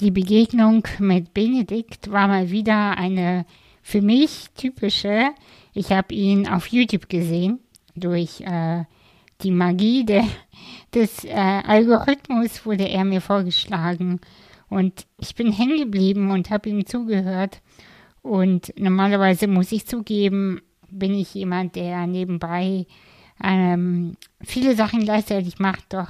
Die Begegnung mit Benedikt war mal wieder eine für mich typische. Ich habe ihn auf YouTube gesehen durch äh, die Magie de, des äh, Algorithmus wurde er mir vorgeschlagen und ich bin hängen geblieben und habe ihm zugehört. Und normalerweise muss ich zugeben, bin ich jemand, der nebenbei ähm, viele Sachen gleichzeitig macht. Doch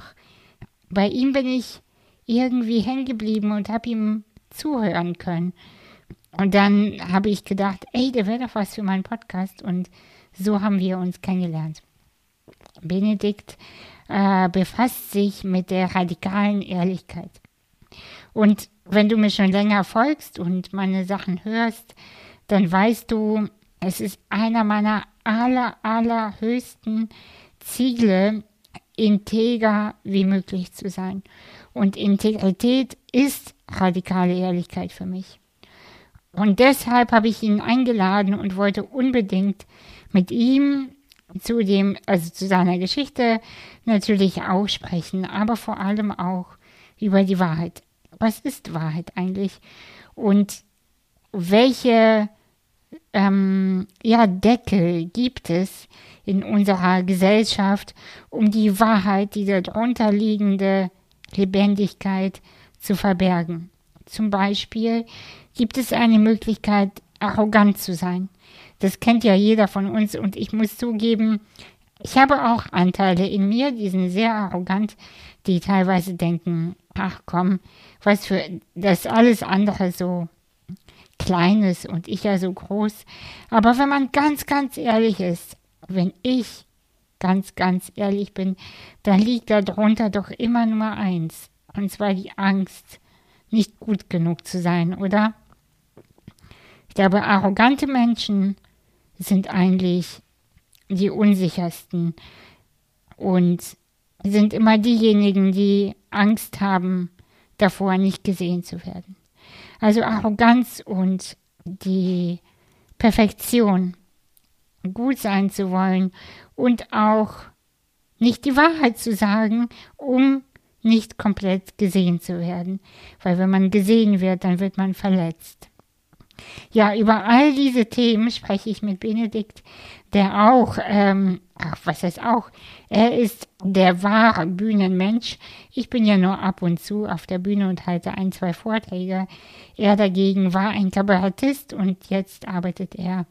bei ihm bin ich irgendwie hängen geblieben und habe ihm zuhören können. Und dann habe ich gedacht, ey, der wäre doch was für meinen Podcast. Und so haben wir uns kennengelernt. Benedikt äh, befasst sich mit der radikalen Ehrlichkeit. Und wenn du mir schon länger folgst und meine Sachen hörst, dann weißt du, es ist einer meiner aller, allerhöchsten Ziele, integer wie möglich zu sein. Und Integrität ist radikale Ehrlichkeit für mich. Und deshalb habe ich ihn eingeladen und wollte unbedingt mit ihm zu dem, also zu seiner Geschichte natürlich auch sprechen, aber vor allem auch über die Wahrheit. Was ist Wahrheit eigentlich? Und welche ähm, ja, Deckel gibt es in unserer Gesellschaft, um die Wahrheit, die darunter liegende Lebendigkeit zu verbergen? Zum Beispiel gibt es eine Möglichkeit, arrogant zu sein. Das kennt ja jeder von uns und ich muss zugeben, ich habe auch Anteile in mir, die sind sehr arrogant, die teilweise denken, ach komm, was für das alles andere so kleines und ich ja so groß. Aber wenn man ganz, ganz ehrlich ist, wenn ich ganz, ganz ehrlich bin, dann liegt darunter doch immer nur eins. Und zwar die Angst, nicht gut genug zu sein, oder? Ich glaube, arrogante Menschen sind eigentlich die unsichersten und sind immer diejenigen, die Angst haben, davor nicht gesehen zu werden. Also Arroganz und die Perfektion, gut sein zu wollen und auch nicht die Wahrheit zu sagen, um nicht komplett gesehen zu werden. Weil wenn man gesehen wird, dann wird man verletzt. Ja, über all diese Themen spreche ich mit Benedikt, der auch, ähm, ach, was heißt auch, er ist der wahre Bühnenmensch. Ich bin ja nur ab und zu auf der Bühne und halte ein, zwei Vorträge. Er dagegen war ein Kabarettist und jetzt arbeitet er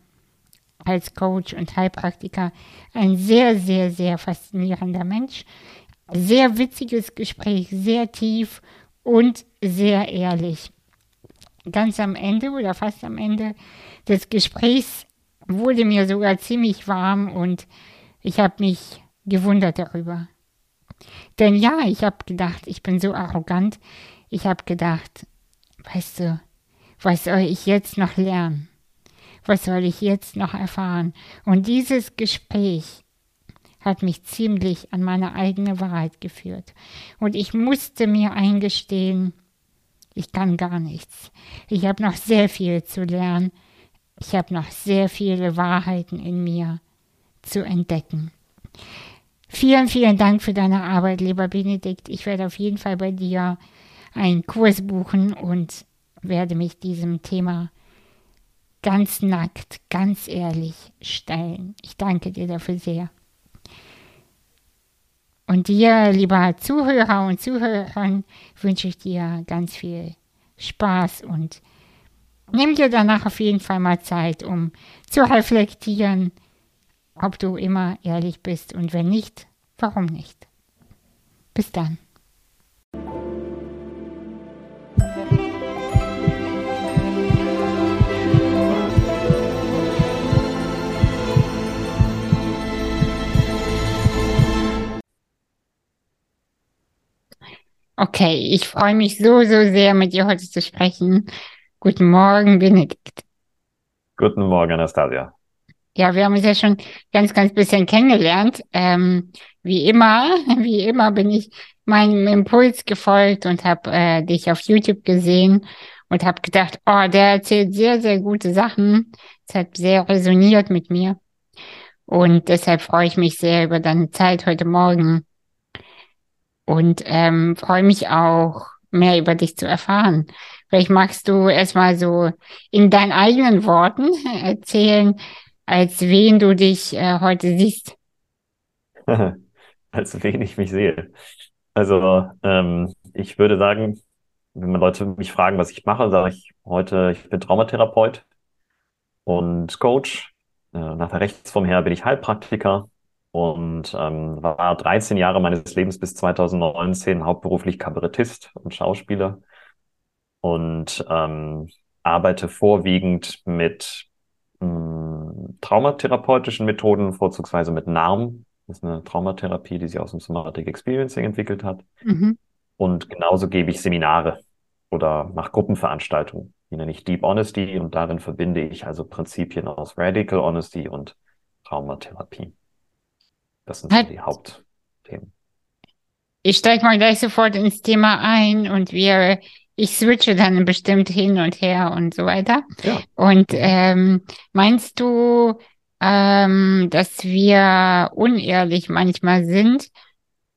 als Coach und Heilpraktiker. Ein sehr, sehr, sehr faszinierender Mensch. Sehr witziges Gespräch, sehr tief und sehr ehrlich ganz am Ende oder fast am Ende des Gesprächs wurde mir sogar ziemlich warm und ich habe mich gewundert darüber. Denn ja, ich habe gedacht, ich bin so arrogant. Ich habe gedacht, weißt du, was soll ich jetzt noch lernen? Was soll ich jetzt noch erfahren? Und dieses Gespräch hat mich ziemlich an meine eigene Wahrheit geführt. Und ich musste mir eingestehen, ich kann gar nichts. Ich habe noch sehr viel zu lernen. Ich habe noch sehr viele Wahrheiten in mir zu entdecken. Vielen, vielen Dank für deine Arbeit, lieber Benedikt. Ich werde auf jeden Fall bei dir einen Kurs buchen und werde mich diesem Thema ganz nackt, ganz ehrlich stellen. Ich danke dir dafür sehr. Und dir, lieber Zuhörer und Zuhörerin, wünsche ich dir ganz viel Spaß und nimm dir danach auf jeden Fall mal Zeit, um zu reflektieren, ob du immer ehrlich bist und wenn nicht, warum nicht. Bis dann. Okay, ich freue mich so, so sehr, mit dir heute zu sprechen. Guten Morgen, Benedikt. Guten Morgen, Anastasia. Ja, wir haben uns ja schon ganz, ganz bisschen kennengelernt. Ähm, wie immer, wie immer bin ich meinem Impuls gefolgt und habe äh, dich auf YouTube gesehen und habe gedacht, oh, der erzählt sehr, sehr gute Sachen. Es hat sehr resoniert mit mir. Und deshalb freue ich mich sehr über deine Zeit heute Morgen und ähm, freue mich auch, mehr über dich zu erfahren. Vielleicht magst du erstmal so in deinen eigenen Worten erzählen, als wen du dich äh, heute siehst. als wen ich mich sehe. Also ähm, ich würde sagen, wenn man Leute mich fragen, was ich mache, sage ich heute, ich bin Traumatherapeut und Coach. Äh, nach der Rechtsform her bin ich Heilpraktiker und ähm, war 13 Jahre meines Lebens bis 2019 hauptberuflich Kabarettist und Schauspieler und ähm, arbeite vorwiegend mit mh, hm, traumatherapeutischen Methoden, vorzugsweise mit NARM. Das ist eine Traumatherapie, die sich aus dem Somatic Experiencing entwickelt hat. Mhm. Und genauso gebe ich Seminare oder mache Gruppenveranstaltungen. Die nenne ich Deep Honesty und darin verbinde ich also Prinzipien aus Radical Honesty und Traumatherapie. Das sind so die Hauptthemen. Ich steige mal gleich sofort ins Thema ein und wir, ich switche dann bestimmt hin und her und so weiter. Ja. Und ähm, meinst du, ähm, dass wir unehrlich manchmal sind,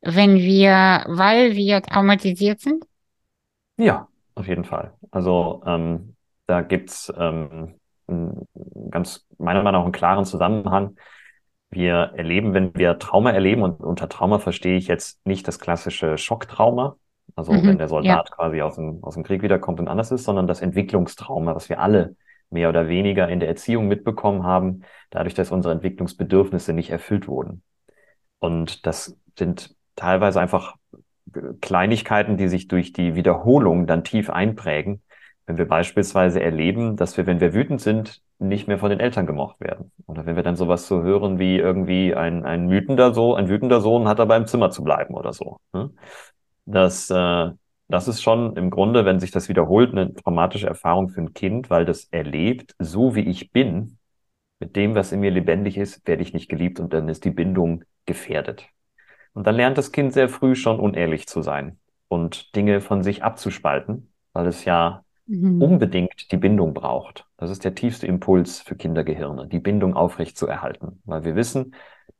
wenn wir, weil wir traumatisiert sind? Ja, auf jeden Fall. Also ähm, da gibt's ähm, ganz meiner Meinung nach einen klaren Zusammenhang. Wir erleben, wenn wir Trauma erleben, und unter Trauma verstehe ich jetzt nicht das klassische Schocktrauma, also mhm, wenn der Soldat ja. quasi aus dem, aus dem Krieg wiederkommt und anders ist, sondern das Entwicklungstrauma, was wir alle mehr oder weniger in der Erziehung mitbekommen haben, dadurch, dass unsere Entwicklungsbedürfnisse nicht erfüllt wurden. Und das sind teilweise einfach Kleinigkeiten, die sich durch die Wiederholung dann tief einprägen. Wenn wir beispielsweise erleben, dass wir, wenn wir wütend sind, nicht mehr von den Eltern gemocht werden. Oder wenn wir dann sowas so hören wie irgendwie ein, ein wütender so, ein wütender Sohn hat aber im Zimmer zu bleiben oder so. Ne? Das, äh, das ist schon im Grunde, wenn sich das wiederholt, eine traumatische Erfahrung für ein Kind, weil das erlebt, so wie ich bin, mit dem, was in mir lebendig ist, werde ich nicht geliebt und dann ist die Bindung gefährdet. Und dann lernt das Kind sehr früh schon unehrlich zu sein und Dinge von sich abzuspalten, weil es ja mhm. unbedingt die Bindung braucht. Das ist der tiefste Impuls für Kindergehirne, die Bindung aufrecht zu erhalten. Weil wir wissen,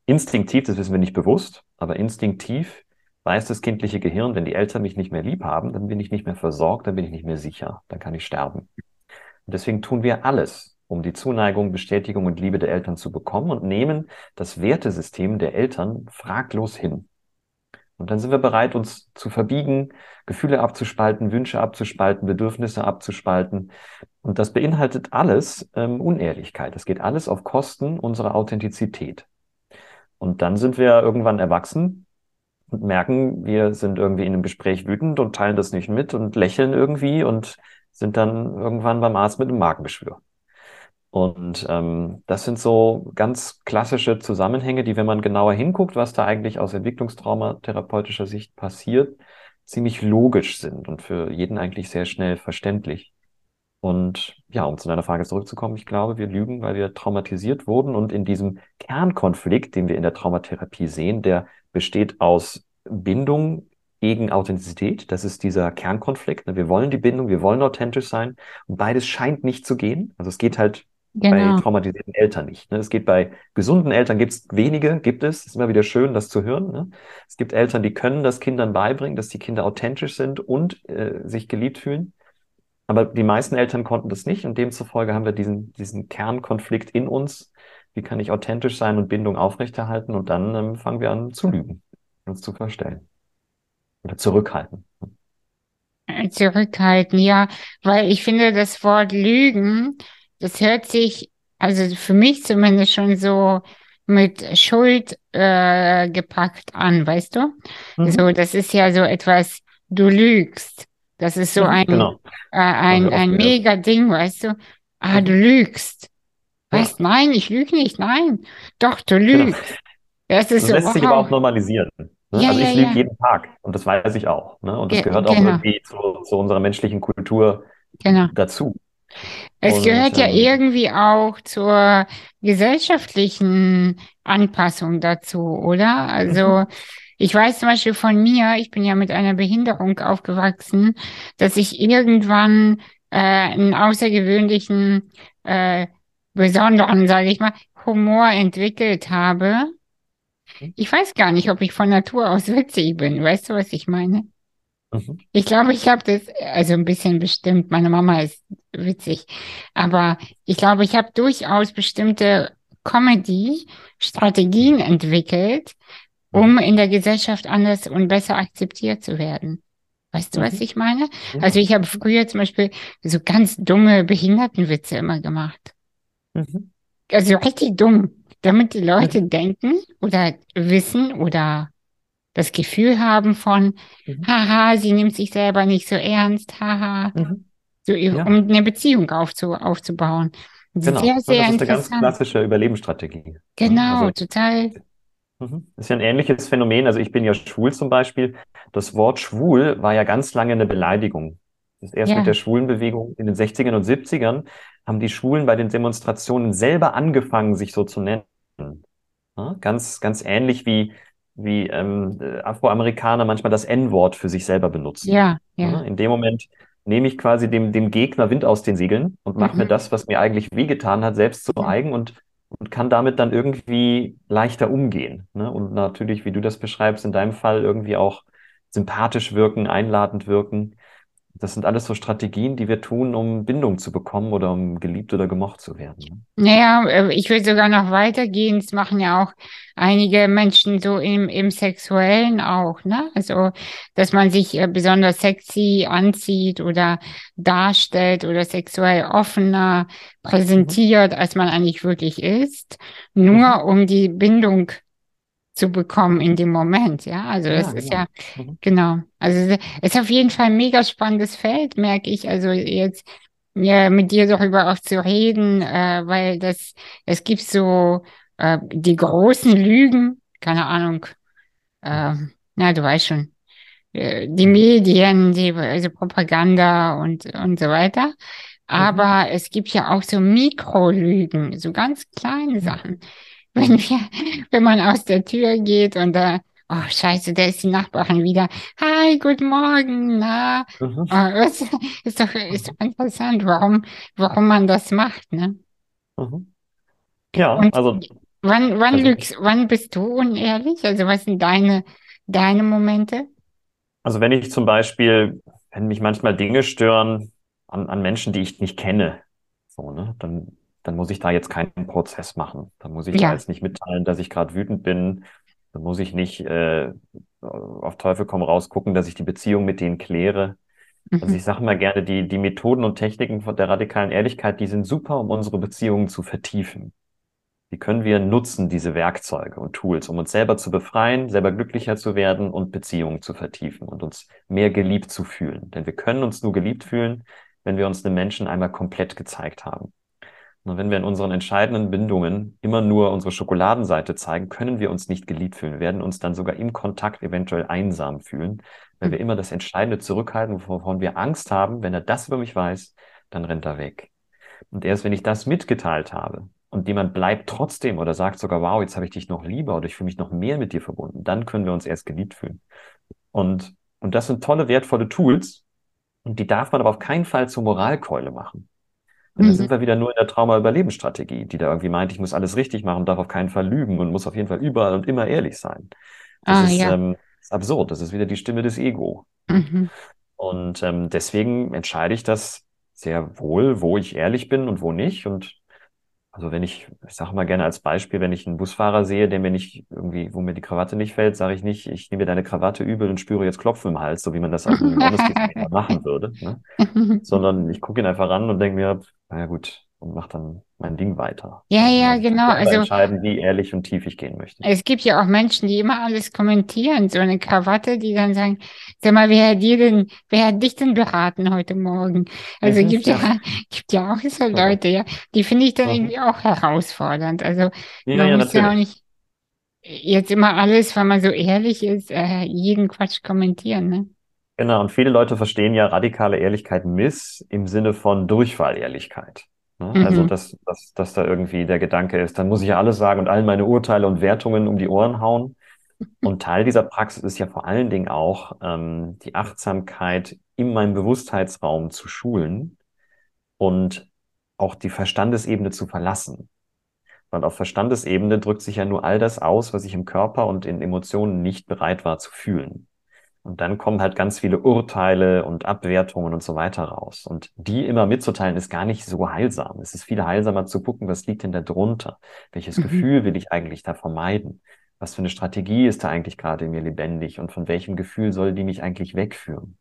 instinktiv, das wissen wir nicht bewusst, aber instinktiv weiß das kindliche Gehirn, wenn die Eltern mich nicht mehr lieb haben, dann bin ich nicht mehr versorgt, dann bin ich nicht mehr sicher, dann kann ich sterben. Und deswegen tun wir alles, um die Zuneigung, Bestätigung und Liebe der Eltern zu bekommen und nehmen das Wertesystem der Eltern fraglos hin. Und dann sind wir bereit, uns zu verbiegen, Gefühle abzuspalten, Wünsche abzuspalten, Bedürfnisse abzuspalten. Und das beinhaltet alles ähm, Unehrlichkeit. Das geht alles auf Kosten unserer Authentizität. Und dann sind wir irgendwann erwachsen und merken, wir sind irgendwie in einem Gespräch wütend und teilen das nicht mit und lächeln irgendwie und sind dann irgendwann beim Arzt mit einem Magengeschwür. Und ähm, das sind so ganz klassische Zusammenhänge, die, wenn man genauer hinguckt, was da eigentlich aus Entwicklungstraumatherapeutischer Sicht passiert, ziemlich logisch sind und für jeden eigentlich sehr schnell verständlich. Und ja, um zu deiner Frage zurückzukommen, ich glaube, wir lügen, weil wir traumatisiert wurden und in diesem Kernkonflikt, den wir in der Traumatherapie sehen, der besteht aus Bindung gegen Authentizität. Das ist dieser Kernkonflikt. Wir wollen die Bindung, wir wollen authentisch sein und beides scheint nicht zu gehen. Also es geht halt Genau. Bei traumatisierten Eltern nicht. Ne? Es geht bei gesunden Eltern, gibt es wenige, gibt es. Es ist immer wieder schön, das zu hören. Ne? Es gibt Eltern, die können das Kindern beibringen, dass die Kinder authentisch sind und äh, sich geliebt fühlen. Aber die meisten Eltern konnten das nicht und demzufolge haben wir diesen, diesen Kernkonflikt in uns. Wie kann ich authentisch sein und Bindung aufrechterhalten? Und dann ähm, fangen wir an zu lügen, uns zu verstellen. Oder zurückhalten. Zurückhalten, ja, weil ich finde, das Wort Lügen das hört sich, also für mich zumindest schon so mit Schuld äh, gepackt an, weißt du? Mhm. So, das ist ja so etwas, du lügst. Das ist so ein, genau. äh, ein, ein mega Ding, weißt du? Ah, mhm. du lügst. Weißt, nein, ich lüge nicht, nein. Doch, du genau. lügst. Genau. Das, ist das so, lässt wow. sich aber auch normalisieren. Ne? Ja, also ich ja, lüge ja. jeden Tag und das weiß ich auch. Ne? Und das Ge gehört auch genau. irgendwie zu, zu, unserer menschlichen Kultur genau. dazu. Es und, gehört ja irgendwie auch zur gesellschaftlichen Anpassung dazu, oder? Also mhm. ich weiß zum Beispiel von mir, ich bin ja mit einer Behinderung aufgewachsen, dass ich irgendwann äh, einen außergewöhnlichen, äh, besonderen, sage ich mal, Humor entwickelt habe. Mhm. Ich weiß gar nicht, ob ich von Natur aus witzig bin. Weißt du, was ich meine? Mhm. Ich glaube, ich habe das, also ein bisschen bestimmt, meine Mama ist witzig, aber ich glaube, ich habe durchaus bestimmte Comedy-Strategien entwickelt, um Mhm. in der Gesellschaft anders und besser akzeptiert zu werden. Weißt du, was Mhm. ich meine? Also Ja. ich habe früher zum Beispiel so ganz dumme Behindertenwitze immer gemacht. Mhm. Also richtig dumm, damit die Leute Mhm. denken oder wissen oder das Gefühl haben von, Mhm. haha, sie nimmt sich selber nicht so ernst, haha, Mhm. so, Ja, um eine Beziehung aufzu aufzubauen. genau. Sehr, sehr das ist eine ganz klassische Überlebensstrategie. Ja, Genau, also total, Mhm. Das ist ja ein ähnliches Phänomen. Also ich bin ja schwul zum Beispiel. Das Wort schwul war ja ganz lange eine Beleidigung. Erst mit der ja, Schwulenbewegung in den 60ern und 70ern haben die Schwulen bei den Demonstrationen selber angefangen, sich so zu nennen. Ja, ganz, ganz ähnlich wie, wie ähm, äh, Afroamerikaner manchmal das N-Wort für sich selber benutzen. ja, Ja, ja. in dem Moment nehme ich quasi dem, dem Gegner Wind aus den Segeln und mache mir Mhm. das, was mir eigentlich wehgetan hat, selbst zu Ja. eigen und, und kann damit dann irgendwie leichter umgehen. Ne? Und natürlich, wie du das beschreibst, in deinem Fall irgendwie auch sympathisch wirken, einladend wirken. Das sind alles so Strategien, die wir tun, um Bindung zu bekommen oder um geliebt oder gemocht zu werden. Ne? Naja, äh, ich will sogar noch weitergehen. Das machen ja auch einige Menschen so im, im Sexuellen auch, ne? Also, dass man sich äh, besonders sexy anzieht oder darstellt oder sexuell offener Mhm. präsentiert, als man eigentlich wirklich ist, Mhm. nur um die Bindung zu bekommen in dem Moment, ja? Also, das Ja, ist genau. ja, Mhm. genau. Also, es ist auf jeden Fall ein mega spannendes Feld, merke ich. Also, jetzt ja, mit dir darüber auch zu reden, äh, weil das, es gibt so äh, die großen Lügen, keine Ahnung, äh, na, du weißt schon, äh, die Mhm. Medien, die, also Propaganda und, und so weiter. Mhm. Aber es gibt ja auch so Mikrolügen, so ganz kleine Mhm. Sachen. Wenn wir, wenn man aus der Tür geht und da, oh Scheiße, da ist die Nachbarin wieder. Hi, guten Morgen, na? Mhm. Oh, das ist doch, ist doch interessant, warum, warum man das macht, ne? Mhm. Ja, Und also, wann, wann also lügst, wann bist du unehrlich? Also was sind deine, deine Momente? Also wenn ich zum Beispiel, wenn mich manchmal Dinge stören an, an Menschen, die ich nicht kenne, so, ne, dann, dann muss ich da jetzt keinen Prozess machen. Dann muss ich da Ja. jetzt nicht mitteilen, dass ich gerade wütend bin. Dann muss ich nicht äh, auf Teufel komm raus gucken, dass ich die Beziehung mit denen kläre. Also Mhm. ich sage mal gerne, die, die Methoden und Techniken von der radikalen Ehrlichkeit, die sind super, um unsere Beziehungen zu vertiefen. Die können wir nutzen, diese Werkzeuge und Tools, um uns selber zu befreien, selber glücklicher zu werden und Beziehungen zu vertiefen und uns mehr geliebt zu fühlen. Denn wir können uns nur geliebt fühlen, wenn wir uns den Menschen einmal komplett gezeigt haben. Und wenn wir in unseren entscheidenden Bindungen immer nur unsere Schokoladenseite zeigen, können wir uns nicht geliebt fühlen. Wir werden uns dann sogar im Kontakt eventuell einsam fühlen, weil wir immer das Entscheidende zurückhalten, wovon wir Angst haben. Wenn er das über mich weiß, dann rennt er weg. Und erst wenn ich das mitgeteilt habe und jemand bleibt trotzdem oder sagt sogar, wow, jetzt habe ich dich noch lieber oder ich fühle mich noch mehr mit dir verbunden, dann können wir uns erst geliebt fühlen. Und, und das sind tolle, wertvolle Tools. Und die darf man aber auf keinen Fall zur Moralkeule machen. Denn da Mhm. sind wir wieder nur in der Trauma-Überlebensstrategie, die da irgendwie meint, ich muss alles richtig machen, darf auf keinen Fall lügen und muss auf jeden Fall überall und immer ehrlich sein. Das Ah, ist, ja. ähm, ist absurd. Das ist wieder die Stimme des Ego. Mhm. Und ähm, deswegen entscheide ich das sehr wohl, wo ich ehrlich bin und wo nicht. Und also wenn ich, ich sage mal gerne als Beispiel, wenn ich einen Busfahrer sehe, der mir nicht irgendwie, wo mir die Krawatte nicht fällt, sage ich nicht, ich nehme mir deine Krawatte übel und spüre jetzt Klopfen im Hals, so wie man das auf einem machen würde. Ne? Sondern ich gucke ihn einfach an und denke mir, naja gut, und mache dann mein Ding weiter. Ja, ja, genau. Also entscheiden, wie ehrlich und tief ich gehen möchte. es gibt ja auch Menschen, die immer alles kommentieren. So eine Krawatte, die dann sagen, sag mal, wer hat dir denn, wer hat dich denn beraten heute Morgen? Also Mhm, gibt ja. ja, gibt ja auch so. Leute, ja, die finde ich dann Mhm. irgendwie auch herausfordernd. Also Ja, man ja, muss ja auch nicht jetzt immer alles, weil man so ehrlich ist, äh, jeden Quatsch kommentieren, ne? Genau, und viele Leute verstehen ja radikale Ehrlichkeit miss im Sinne von Durchfallehrlichkeit. Ne? Also, Mhm. dass, dass, dass da irgendwie der Gedanke ist, dann muss ich ja alles sagen und allen meine Urteile und Wertungen um die Ohren hauen. Und Teil dieser Praxis ist ja vor allen Dingen auch, ähm, die Achtsamkeit in meinem Bewusstheitsraum zu schulen und auch die Verstandesebene zu verlassen. Weil auf Verstandesebene drückt sich ja nur all das aus, was ich im Körper und in Emotionen nicht bereit war zu fühlen. Und dann kommen halt ganz viele Urteile und Abwertungen und so weiter raus. Und die immer mitzuteilen, ist gar nicht so heilsam. Es ist viel heilsamer zu gucken, was liegt denn da drunter? Welches mhm. Gefühl will ich eigentlich da vermeiden? Was für eine Strategie ist da eigentlich gerade in mir lebendig? Und von welchem Gefühl soll die mich eigentlich wegführen?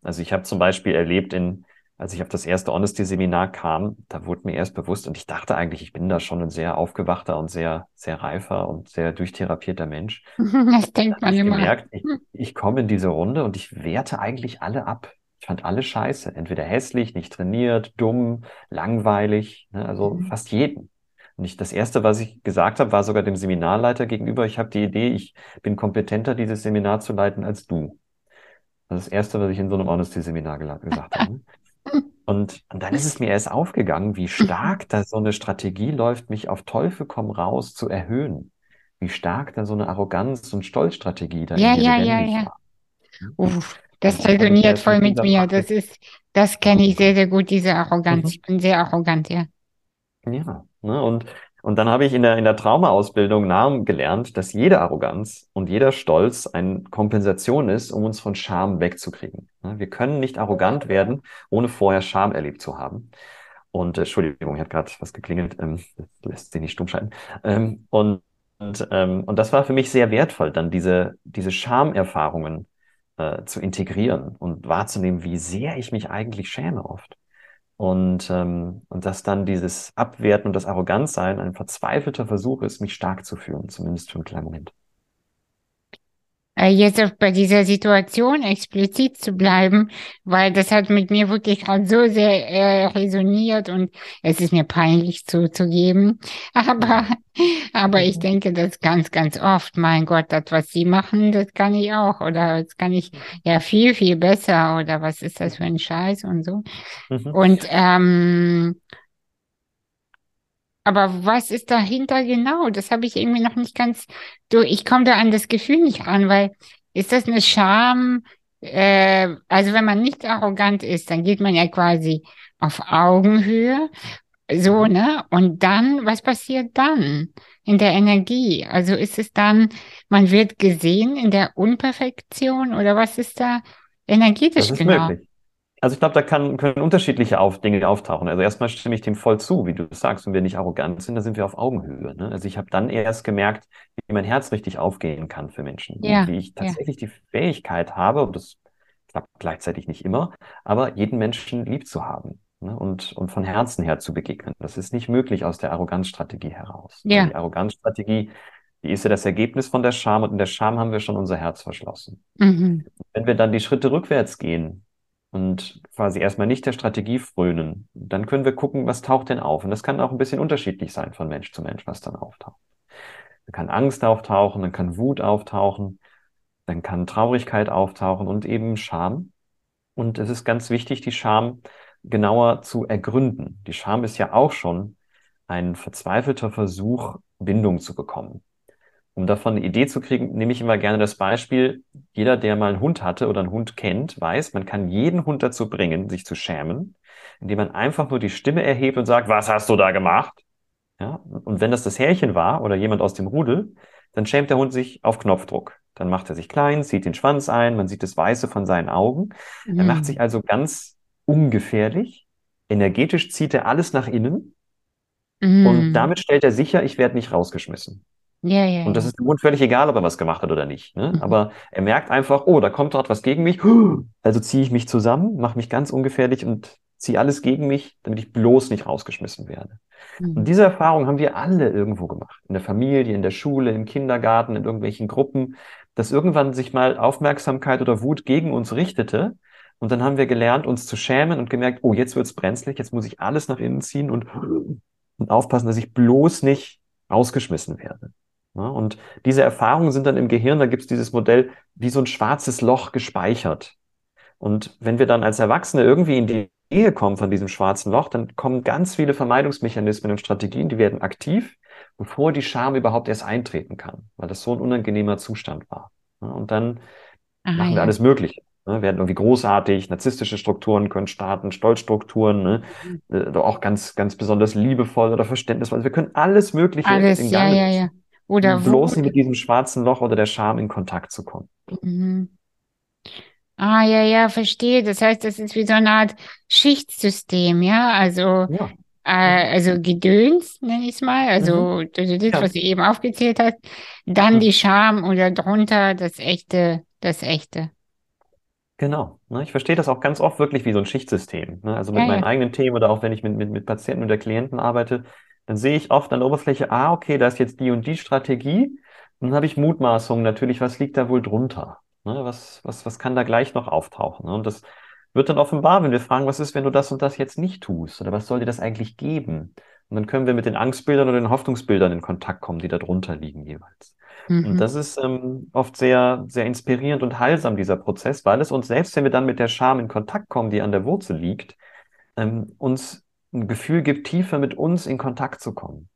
Also ich habe zum Beispiel erlebt in als ich auf das erste Honesty-Seminar kam, da wurde mir erst bewusst, und ich dachte eigentlich, ich bin da schon ein sehr aufgewachter und sehr, sehr reifer und sehr durchtherapierter Mensch. Das denkt man ich immer. gemerkt, ich, ich komme in diese Runde und ich werte eigentlich alle ab. Ich fand alle scheiße. Entweder hässlich, nicht trainiert, dumm, langweilig, ne? also mhm. fast jeden. Und ich, das erste, was ich gesagt habe, war sogar dem Seminarleiter gegenüber, ich habe die Idee, ich bin kompetenter, dieses Seminar zu leiten als du. Das ist das erste, was ich in so einem Honesty-Seminar gesagt habe. Und, und dann ist es mir erst aufgegangen, wie stark da so eine Strategie läuft, mich auf Teufel komm raus zu erhöhen. Wie stark da so eine Arroganz und Stolzstrategie da ja, ja, ja, ja. war. Uff, das resoniert voll mit mir. Das ist, das kenne ich sehr, sehr gut, diese Arroganz. Mhm. Ich bin sehr arrogant, ja. Ja, ne, und und dann habe ich in der, in der Traumaausbildung Namen gelernt, dass jede Arroganz und jeder Stolz eine Kompensation ist, um uns von Scham wegzukriegen. Wir können nicht arrogant werden, ohne vorher Scham erlebt zu haben. Und äh, Entschuldigung, ich habe gerade was geklingelt, ähm, lässt sich nicht stumm schalten. Ähm, und, und, ähm, und das war für mich sehr wertvoll, dann diese, diese Schamerfahrungen äh, zu integrieren und wahrzunehmen, wie sehr ich mich eigentlich schäme oft. Und, ähm, und dass dann dieses Abwerten und das Arroganzsein ein verzweifelter Versuch ist, mich stark zu führen, zumindest für einen kleinen Moment. Äh, jetzt auch bei dieser Situation explizit zu bleiben, weil das hat mit mir wirklich gerade so sehr äh, resoniert und es ist mir peinlich zuzugeben. Aber, aber ich mhm. denke das ganz, ganz oft. Mein Gott, das, was Sie machen, das kann ich auch. Oder das kann ich ja viel, viel besser. Oder was ist das für ein Scheiß und so. Mhm. Und ähm, aber was ist dahinter genau? Das habe ich irgendwie noch nicht ganz so. Ich komme da an das Gefühl nicht ran, weil ist das eine Scham? Äh, also wenn man nicht arrogant ist, dann geht man ja quasi auf Augenhöhe, so ne? Und dann, was passiert dann in der Energie? Also ist es dann, man wird gesehen in der Unperfektion oder was ist da energetisch das ist genau? Möglich. Also ich glaube, da kann, können unterschiedliche auf, Dinge auftauchen. Also erstmal stimme ich dem voll zu, wie du sagst, wenn wir nicht arrogant sind, dann sind wir auf Augenhöhe. Ne? Also ich habe dann erst gemerkt, wie mein Herz richtig aufgehen kann für Menschen. Ja, wie ich tatsächlich ja. die Fähigkeit habe, und das klappt gleichzeitig nicht immer, aber jeden Menschen lieb zu haben ne? und, und von Herzen her zu begegnen. Das ist nicht möglich aus der Arroganzstrategie heraus. Ja. Die Arroganzstrategie, die ist ja das Ergebnis von der Scham und in der Scham haben wir schon unser Herz verschlossen. Mhm. Wenn wir dann die Schritte rückwärts gehen, und quasi erstmal nicht der Strategie frönen. Dann können wir gucken, was taucht denn auf. Und das kann auch ein bisschen unterschiedlich sein von Mensch zu Mensch, was dann auftaucht. Dann kann Angst auftauchen, dann kann Wut auftauchen, dann kann Traurigkeit auftauchen und eben Scham. Und es ist ganz wichtig, die Scham genauer zu ergründen. Die Scham ist ja auch schon ein verzweifelter Versuch, Bindung zu bekommen. Um davon eine Idee zu kriegen, nehme ich immer gerne das Beispiel, jeder, der mal einen Hund hatte oder einen Hund kennt, weiß, man kann jeden Hund dazu bringen, sich zu schämen, indem man einfach nur die Stimme erhebt und sagt, was hast du da gemacht? Ja, und wenn das das Härchen war oder jemand aus dem Rudel, dann schämt der Hund sich auf Knopfdruck. Dann macht er sich klein, zieht den Schwanz ein, man sieht das Weiße von seinen Augen. Mhm. Er macht sich also ganz ungefährlich. Energetisch zieht er alles nach innen. Mhm. Und damit stellt er sicher, ich werde nicht rausgeschmissen. Ja, ja, Und das ist dem Hund völlig egal, ob er was gemacht hat oder nicht. Ne? Mhm. Aber er merkt einfach, oh, da kommt gerade was gegen mich. Also ziehe ich mich zusammen, mache mich ganz ungefährlich und ziehe alles gegen mich, damit ich bloß nicht rausgeschmissen werde. Und Mhm. diese Erfahrung haben wir alle irgendwo gemacht. In der Familie, in der Schule, im Kindergarten, in irgendwelchen Gruppen, dass irgendwann sich mal Aufmerksamkeit oder Wut gegen uns richtete. Und dann haben wir gelernt, uns zu schämen und gemerkt, oh, jetzt wird's brenzlig, jetzt muss ich alles nach innen ziehen und, und aufpassen, dass ich bloß nicht rausgeschmissen werde. Ja, und diese Erfahrungen sind dann im Gehirn, da gibt es dieses Modell, wie so ein schwarzes Loch gespeichert. Und wenn wir dann als Erwachsene irgendwie in die Nähe kommen von diesem schwarzen Loch, dann kommen ganz viele Vermeidungsmechanismen und Strategien, die werden aktiv, bevor die Scham überhaupt erst eintreten kann, weil das so ein unangenehmer Zustand war. Ja, und dann Ah, machen wir ja. alles Mögliche. Ne? Werden irgendwie großartig, narzisstische Strukturen können starten, Stolzstrukturen, ne? Mhm. Äh, auch ganz, ganz besonders liebevoll oder verständnisvoll. Also wir können alles Mögliche Alles, in ja, Gang ja, setzen ja. Oder um bloß nicht Wut. mit diesem schwarzen Loch oder der Scham in Kontakt zu kommen. Mhm. Ah, ja, ja, verstehe. Das heißt, das ist wie so eine Art Schichtsystem, ja? Also, Ja. äh, Mhm. also Gedöns, nenne ich es mal. Mhm. Also, das, das, was Ja. du eben aufgezählt hast. Dann die Mhm. Scham oder drunter das Echte, das Echte. Genau. Ne, ich verstehe das auch ganz oft wirklich wie so ein Schichtsystem. Ne? Also mit Ja, ja. meinen eigenen Themen oder auch wenn ich mit, mit, mit Patienten oder Klienten arbeite, dann sehe ich oft an der Oberfläche, ah, okay, da ist jetzt die und die Strategie. Und dann habe ich Mutmaßungen natürlich, was liegt da wohl drunter? Ne? Was, was, was kann da gleich noch auftauchen? Ne? Und das wird dann offenbar, wenn wir fragen, was ist, wenn du das und das jetzt nicht tust? Oder was soll dir das eigentlich geben? Und dann können wir mit den Angstbildern oder den Hoffnungsbildern in Kontakt kommen, die da drunter liegen jeweils. Und Mhm. das ist ähm, oft sehr, sehr inspirierend und heilsam, dieser Prozess, weil es uns selbst, wenn wir dann mit der Scham in Kontakt kommen, die an der Wurzel liegt, ähm, uns ein Gefühl gibt, tiefer mit uns in Kontakt zu kommen.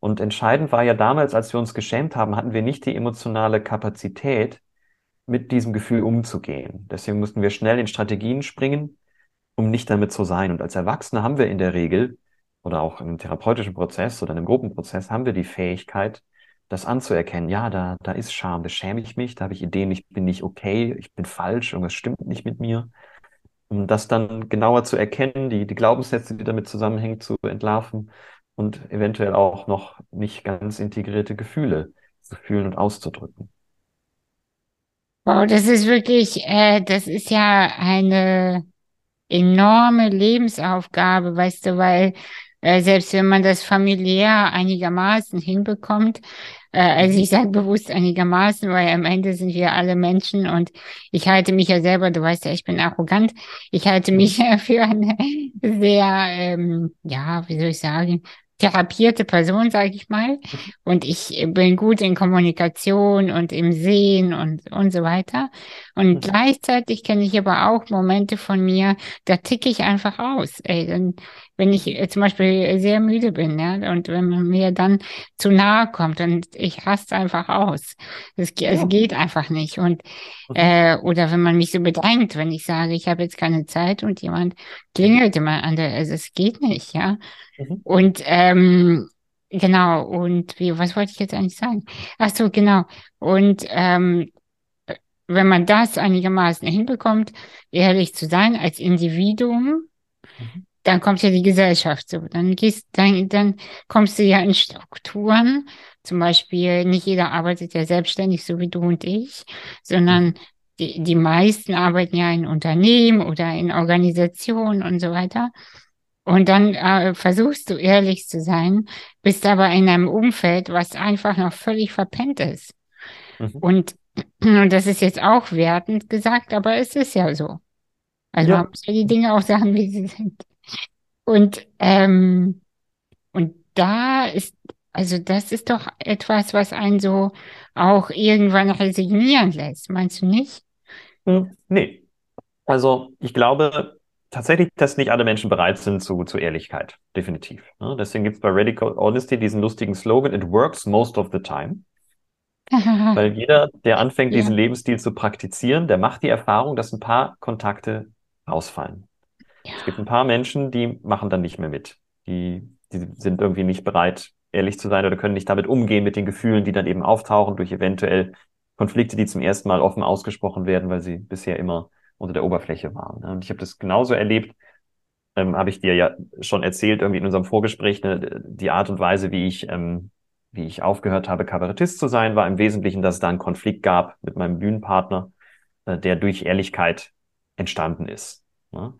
Und entscheidend war ja damals, als wir uns geschämt haben, hatten wir nicht die emotionale Kapazität, mit diesem Gefühl umzugehen. Deswegen mussten wir schnell in Strategien springen, um nicht damit zu sein. Und als Erwachsene haben wir in der Regel, oder auch im therapeutischen Prozess oder einem Gruppenprozess, haben wir die Fähigkeit, das anzuerkennen. Ja, da, da ist Scham, da schäme ich mich, da habe ich Ideen, ich bin nicht okay, ich bin falsch, irgendwas stimmt nicht mit mir. Um das dann genauer zu erkennen, die, die Glaubenssätze, die damit zusammenhängen, zu entlarven und eventuell auch noch nicht ganz integrierte Gefühle zu fühlen und auszudrücken. Wow, das ist wirklich, äh, das ist ja eine enorme Lebensaufgabe, weißt du, weil äh, selbst wenn man das familiär einigermaßen hinbekommt, also ich sage bewusst einigermaßen, weil am Ende sind wir alle Menschen und ich halte mich ja selber, du weißt ja, ich bin arrogant, ich halte mich ja für eine sehr, ähm, ja, wie soll ich sagen, therapierte Person, sage ich mal. Und ich bin gut in Kommunikation und im Sehen und, und so weiter. Und Mhm. gleichzeitig kenne ich aber auch Momente von mir, da ticke ich einfach aus. Ey, dann, wenn ich äh, zum Beispiel sehr müde bin, ja, und wenn man mir dann zu nahe kommt und ich raste einfach aus. Es, es geht einfach nicht. Und äh, oder wenn man mich so bedrängt, wenn ich sage, ich habe jetzt keine Zeit und jemand klingelt immer an der, also es geht nicht, ja. Mhm. Und ähm, genau, und wie, was wollte ich jetzt eigentlich sagen? Ach so, genau. Und ähm, wenn man das einigermaßen hinbekommt, ehrlich zu sein als Individuum, Mhm. Dann kommt ja die Gesellschaft so. Dann gehst, dann, dann kommst du ja in Strukturen. Zum Beispiel, nicht jeder arbeitet ja selbstständig, so wie du und ich, sondern die, die meisten arbeiten ja in Unternehmen oder in Organisationen und so weiter. Und dann äh, versuchst du ehrlich zu sein, bist aber in einem Umfeld, was einfach noch völlig verpennt ist. Mhm. Und, und das ist jetzt auch wertend gesagt, aber es ist ja so. Also man Ja. muss ja die Dinge auch sagen, wie sie sind. Und, ähm, und da ist, also das ist doch etwas, was einen so auch irgendwann resignieren lässt, meinst du nicht? Hm, Nee. Also ich glaube tatsächlich, dass nicht alle Menschen bereit sind zu, zu Ehrlichkeit. Definitiv. Ne? Deswegen gibt es bei Radical Honesty diesen lustigen Slogan, It works most of the time. Weil jeder, der anfängt, Ja. diesen Lebensstil zu praktizieren, der macht die Erfahrung, dass ein paar Kontakte rausfallen. Es gibt ein paar Menschen, die machen dann nicht mehr mit. Die, die sind irgendwie nicht bereit, ehrlich zu sein oder können nicht damit umgehen mit den Gefühlen, die dann eben auftauchen durch eventuell Konflikte, die zum ersten Mal offen ausgesprochen werden, weil sie bisher immer unter der Oberfläche waren. ne? Und ich habe das genauso erlebt, ähm, habe ich dir ja schon erzählt, irgendwie in unserem Vorgespräch, ne, die Art und Weise, wie ich, ähm, wie ich aufgehört habe, Kabarettist zu sein, war im Wesentlichen, dass es da einen Konflikt gab mit meinem Bühnenpartner, äh, der durch Ehrlichkeit entstanden ist. Ne?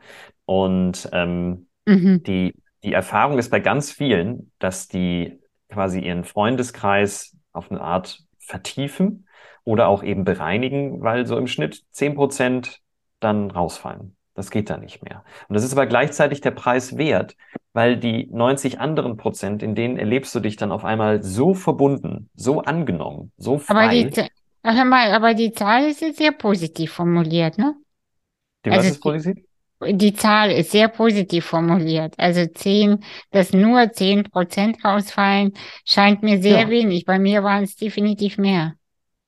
Und ähm, Mhm. die, die Erfahrung ist bei ganz vielen, dass die quasi ihren Freundeskreis auf eine Art vertiefen oder auch eben bereinigen, weil so im Schnitt zehn Prozent dann rausfallen. Das geht dann nicht mehr. Und das ist aber gleichzeitig der Preis wert, weil die 90 anderen Prozent, in denen erlebst du dich dann auf einmal so verbunden, so angenommen, so Aber die, frei. Z- ach, hör mal, aber die Zahl ist jetzt sehr positiv formuliert, ne? Die, was Also ist positiv? Die Zahl ist sehr positiv formuliert. Also zehn, dass nur zehn Prozent rausfallen, scheint mir sehr Ja. wenig. Bei mir waren es definitiv mehr.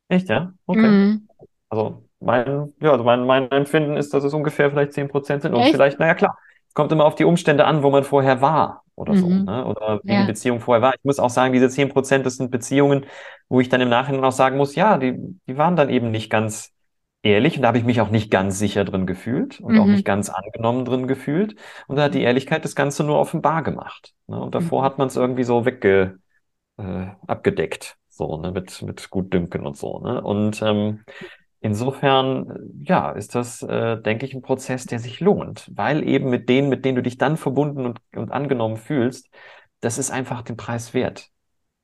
Echt, ja? Okay. Mhm. Also mein, ja, also mein, mein Empfinden ist, dass es ungefähr vielleicht 10 Prozent sind und Echt? vielleicht, naja klar, es kommt immer auf die Umstände an, wo man vorher war oder so, Mhm. ne? Oder wie Ja. die Beziehung vorher war. Ich muss auch sagen, diese 10 Prozent, das sind Beziehungen, wo ich dann im Nachhinein auch sagen muss, ja, die, die waren dann eben nicht ganz ehrlich und da habe ich mich auch nicht ganz sicher drin gefühlt und auch Mhm. nicht ganz angenommen drin gefühlt. Und da hat die Ehrlichkeit das Ganze nur offenbar gemacht. Ne? Und davor Mhm. hat man es irgendwie so wegge, äh, abgedeckt, so, ne? Mit, mit Gutdünken und so. Ne? Und ähm, insofern, äh, ja, ist das, äh, denke ich, ein Prozess, der sich lohnt, weil eben mit denen, mit denen du dich dann verbunden und, und angenommen fühlst, das ist einfach den Preis wert.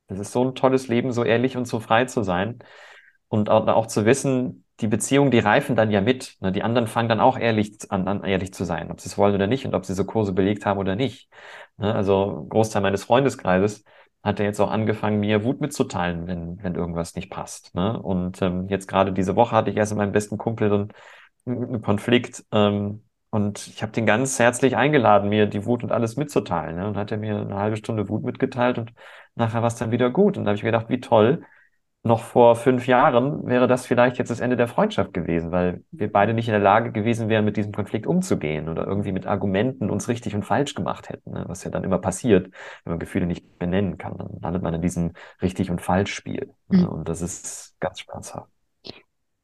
Das ist so ein tolles Leben, so ehrlich und so frei zu sein. Und auch, auch zu wissen, die Beziehungen, die reifen dann ja mit. Ne? Die anderen fangen dann auch ehrlich an, an, ehrlich zu sein, ob sie es wollen oder nicht und ob sie so Kurse belegt haben oder nicht. Ne? Also Großteil meines Freundeskreises hat er jetzt auch angefangen, mir Wut mitzuteilen, wenn, wenn irgendwas nicht passt. Ne? Und ähm, jetzt gerade diese Woche hatte ich erst mit meinem besten Kumpel so einen, einen Konflikt. Ähm, und ich habe den ganz herzlich eingeladen, mir die Wut und alles mitzuteilen. Ne? Und hat er mir eine halbe Stunde Wut mitgeteilt und nachher war es dann wieder gut. Und da habe ich mir gedacht, wie toll, noch vor fünf Jahren wäre das vielleicht jetzt das Ende der Freundschaft gewesen, weil wir beide nicht in der Lage gewesen wären, mit diesem Konflikt umzugehen oder irgendwie mit Argumenten uns richtig und falsch gemacht hätten, ne? was ja dann immer passiert, wenn man Gefühle nicht benennen kann. Dann landet man in diesem richtig und falsch Spiel. Ne? Mhm. Und das ist ganz schmerzhaft.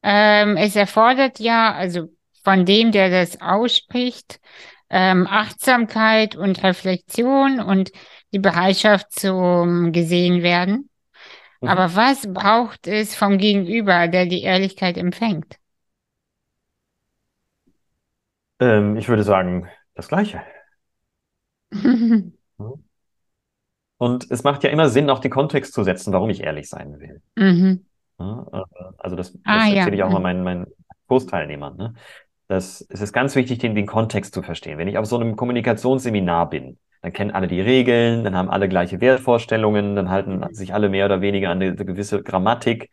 Ähm, es erfordert ja, also von dem, der das ausspricht, ähm, Achtsamkeit und Reflexion und die Bereitschaft zum gesehen werden. Mhm. Aber was braucht es vom Gegenüber, der die Ehrlichkeit empfängt? Ähm, ich würde sagen, das Gleiche. Mhm. Und es macht ja immer Sinn, auch den Kontext zu setzen, warum ich ehrlich sein will. Mhm. Ne? Äh, Also das, Ah, das ja. erzähle ich auch mal Mhm. meinen, meinen Kursteilnehmern. Ne? Das, es ist ganz wichtig, den, den Kontext zu verstehen. Wenn ich auf so einem Kommunikationsseminar bin, dann kennen alle die Regeln, dann haben alle gleiche Wertvorstellungen, dann halten sich alle mehr oder weniger an eine, gewisse Grammatik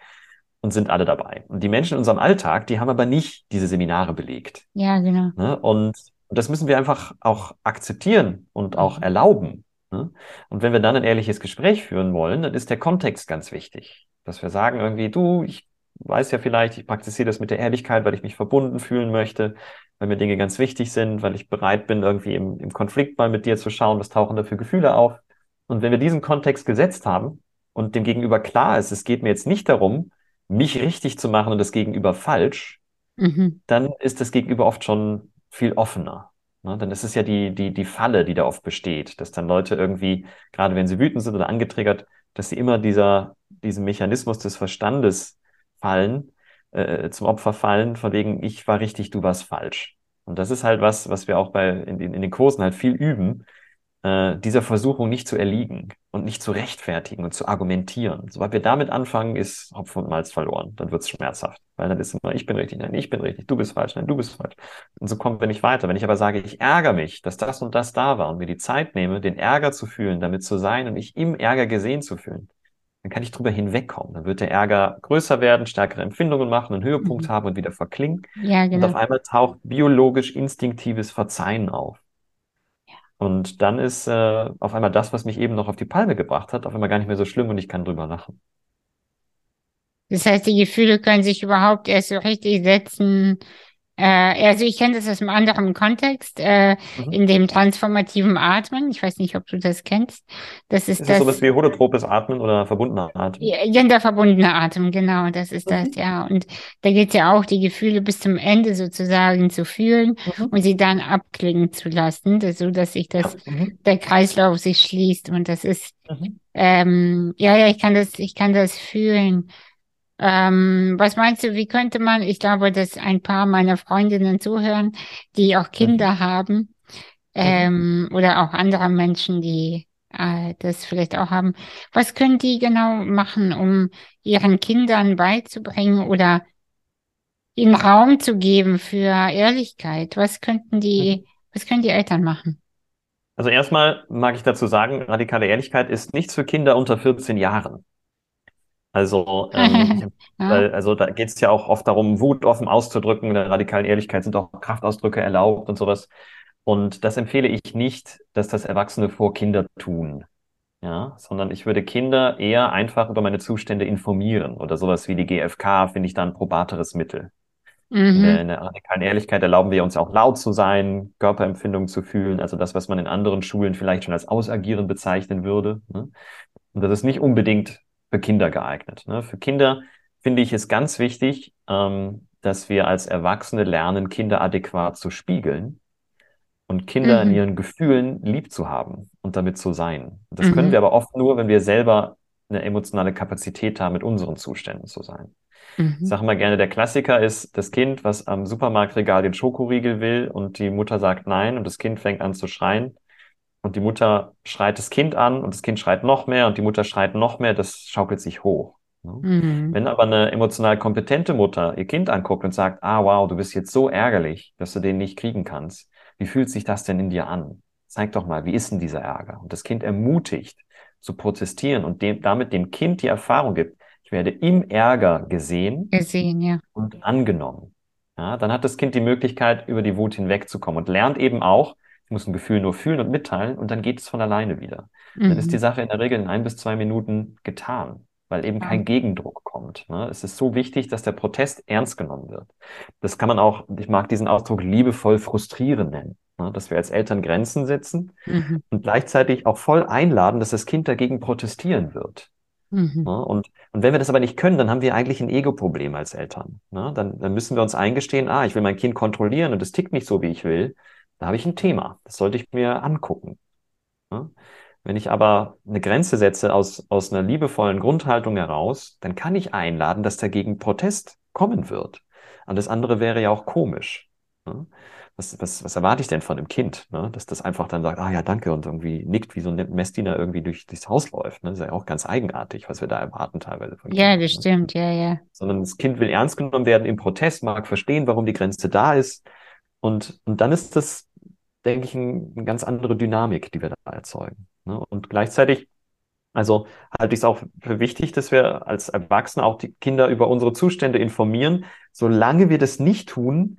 und sind alle dabei. Und die Menschen in unserem Alltag, die haben aber nicht diese Seminare belegt. Ja, genau. Ne? Und, und das müssen wir einfach auch akzeptieren und auch erlauben. Ne? Und wenn wir dann ein ehrliches Gespräch führen wollen, dann ist der Kontext ganz wichtig. Dass wir sagen irgendwie, du, ich weiß ja vielleicht, ich praktiziere das mit der Ehrlichkeit, weil ich mich verbunden fühlen möchte, weil mir Dinge ganz wichtig sind, weil ich bereit bin, irgendwie im, im Konflikt mal mit dir zu schauen, was tauchen da für Gefühle auf. Und wenn wir diesen Kontext gesetzt haben und dem Gegenüber klar ist, es geht mir jetzt nicht darum, mich richtig zu machen und das Gegenüber falsch, Mhm. dann ist das Gegenüber oft schon viel offener. Ne? Dann ist es ja die, die, die Falle, die da oft besteht, dass dann Leute irgendwie, gerade wenn sie wütend sind oder angetriggert, dass sie immer dieser, diesem Mechanismus des Verstandes fallen, äh, zum Opfer fallen, von wegen, ich war richtig, du warst falsch. Und das ist halt was, was wir auch bei, in, in den Kursen halt viel üben, äh, dieser Versuchung nicht zu erliegen und nicht zu rechtfertigen und zu argumentieren. Sobald wir damit anfangen, ist Hopfen und Malz verloren. Dann wird es schmerzhaft. Weil dann ist immer, ich bin richtig, nein, ich bin richtig, du bist falsch, nein, du bist falsch. Und so kommen wir nicht weiter. Wenn ich aber sage, ich ärgere mich, dass das und das da war und mir die Zeit nehme, den Ärger zu fühlen, damit zu sein und mich im Ärger gesehen zu fühlen, dann kann ich drüber hinwegkommen. Dann wird der Ärger größer werden, stärkere Empfindungen machen, einen Höhepunkt Mhm. haben und wieder verklingen. Ja, Und auf genau. einmal taucht biologisch instinktives Verzeihen auf. Und dann ist äh, auf einmal das, was mich eben noch auf die Palme gebracht hat, auf einmal gar nicht mehr so schlimm und ich kann drüber lachen. Das heißt, die Gefühle können sich überhaupt erst so richtig setzen. Äh, also ich kenne das aus einem anderen Kontext, äh, Mhm. in dem transformativen Atmen. Ich weiß nicht, ob du das kennst. Das ist Ist es das sowas wie holotropes Atmen oder verbundener Atmen? ja, genderverbundene Atem, genau, das ist das, Mhm. ja. Und da geht es ja auch, die Gefühle bis zum Ende sozusagen zu fühlen Mhm. und sie dann abklingen zu lassen, das, so dass sich Ja. das, Mhm. der Kreislauf sich schließt. Und das ist, Mhm. ähm, ja, ja, ich kann das, ich kann das fühlen. Ähm, was meinst du, wie könnte man, ich glaube, dass ein paar meiner Freundinnen zuhören, die auch Mhm. Kinder haben, Mhm. ähm, oder auch andere Menschen, die äh, das vielleicht auch haben. Was können die genau machen, um ihren Kindern beizubringen oder ihnen Raum zu geben für Ehrlichkeit? Was könnten Mhm. die, was können die Eltern machen? Also erstmal mag ich dazu sagen, radikale Ehrlichkeit ist nichts für Kinder unter 14 Jahren. Also, ähm, Ja, weil, also da geht es ja auch oft darum, Wut offen auszudrücken. In der radikalen Ehrlichkeit sind auch Kraftausdrücke erlaubt und sowas. Und das empfehle ich nicht, dass das Erwachsene vor Kinder tun. Ja, sondern ich würde Kinder eher einfach über meine Zustände informieren oder sowas wie die GfK finde ich da ein probateres Mittel. In der, mhm, in der radikalen Ehrlichkeit erlauben wir uns ja auch laut zu sein, Körperempfindungen zu fühlen, also das, was man in anderen Schulen vielleicht schon als Ausagieren bezeichnen würde. Ne? Und das ist nicht unbedingt für Kinder geeignet. Ne? Für Kinder finde ich es ganz wichtig, ähm, dass wir als Erwachsene lernen, Kinder adäquat zu spiegeln und Kinder in Mhm. ihren Gefühlen lieb zu haben und damit zu sein. Das können Mhm. wir aber oft nur, wenn wir selber eine emotionale Kapazität haben, mit unseren Zuständen zu sein. Ich Mhm. sage mal gerne, der Klassiker ist das Kind, was am Supermarktregal den Schokoriegel will und die Mutter sagt nein und das Kind fängt an zu schreien und die Mutter schreit das Kind an und das Kind schreit noch mehr und die Mutter schreit noch mehr, das schaukelt sich hoch. Mhm. Wenn aber eine emotional kompetente Mutter ihr Kind anguckt und sagt, ah wow, du bist jetzt so ärgerlich, dass du den nicht kriegen kannst, wie fühlt sich das denn in dir an? Zeig doch mal, wie ist denn dieser Ärger? Und das Kind ermutigt zu protestieren und dem, damit dem Kind die Erfahrung gibt, ich werde im Ärger gesehen Gesehen, ja. und angenommen. Ja, dann hat das Kind die Möglichkeit, über die Wut hinwegzukommen und lernt eben auch, ich muss ein Gefühl nur fühlen und mitteilen und dann geht es von alleine wieder. Dann ist die Mhm. Sache in der Regel in ein bis zwei Minuten getan, weil eben Ja. kein Gegendruck kommt. Ne? Es ist so wichtig, dass der Protest ernst genommen wird. Das kann man auch, ich mag diesen Ausdruck liebevoll frustrieren nennen, ne? dass wir als Eltern Grenzen setzen Mhm. und gleichzeitig auch voll einladen, dass das Kind dagegen protestieren wird. Mhm. Ne? Und, und wenn wir das aber nicht können, dann haben wir eigentlich ein Ego-Problem als Eltern. Ne? Dann, dann müssen wir uns eingestehen, ah, ich will mein Kind kontrollieren und es tickt nicht so, wie ich will. Da habe ich ein Thema. Das sollte ich mir angucken. Ne? Wenn ich aber eine Grenze setze aus, aus einer liebevollen Grundhaltung heraus, dann kann ich einladen, dass dagegen Protest kommen wird. Alles andere wäre ja auch komisch. Ne? Was, was, was erwarte ich denn von einem Kind? Ne? Dass das einfach dann sagt, ah ja, danke und irgendwie nickt, wie so ein Messdiener irgendwie durch, durchs Haus läuft. Ne? Das ist ja auch ganz eigenartig, was wir da erwarten teilweise von Ja, Kindern. das Ne? stimmt, ja, ja. Sondern das Kind will ernst genommen werden im Protest, mag verstehen, warum die Grenze da ist. Und, und dann ist das, denke ich, ein, eine ganz andere Dynamik, die wir da erzeugen. Ne? Und gleichzeitig, also halte ich es auch für wichtig, dass wir als Erwachsene auch die Kinder über unsere Zustände informieren, solange wir das nicht tun,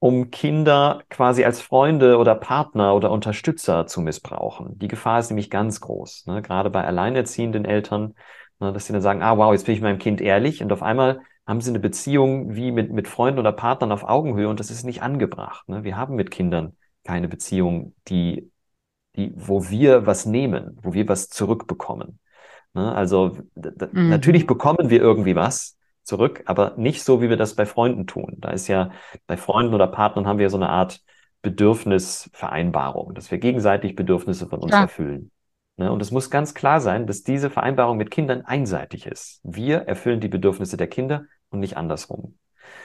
um Kinder quasi als Freunde oder Partner oder Unterstützer zu missbrauchen. Die Gefahr ist nämlich ganz groß, ne? Gerade bei alleinerziehenden Eltern, ne? dass sie dann sagen, ah wow, jetzt bin ich meinem Kind ehrlich und auf einmal haben sie eine Beziehung wie mit, mit Freunden oder Partnern auf Augenhöhe und das ist nicht angebracht. Ne? Wir haben mit Kindern keine Beziehung, die, die, wo wir was nehmen, wo wir was zurückbekommen. Ne? Also Mhm. natürlich bekommen wir irgendwie was zurück, aber nicht so, wie wir das bei Freunden tun. Da ist ja bei Freunden oder Partnern haben wir so eine Art Bedürfnisvereinbarung, dass wir gegenseitig Bedürfnisse von uns Ja. erfüllen. Ne? Und es muss ganz klar sein, dass diese Vereinbarung mit Kindern einseitig ist. Wir erfüllen die Bedürfnisse der Kinder und nicht andersrum.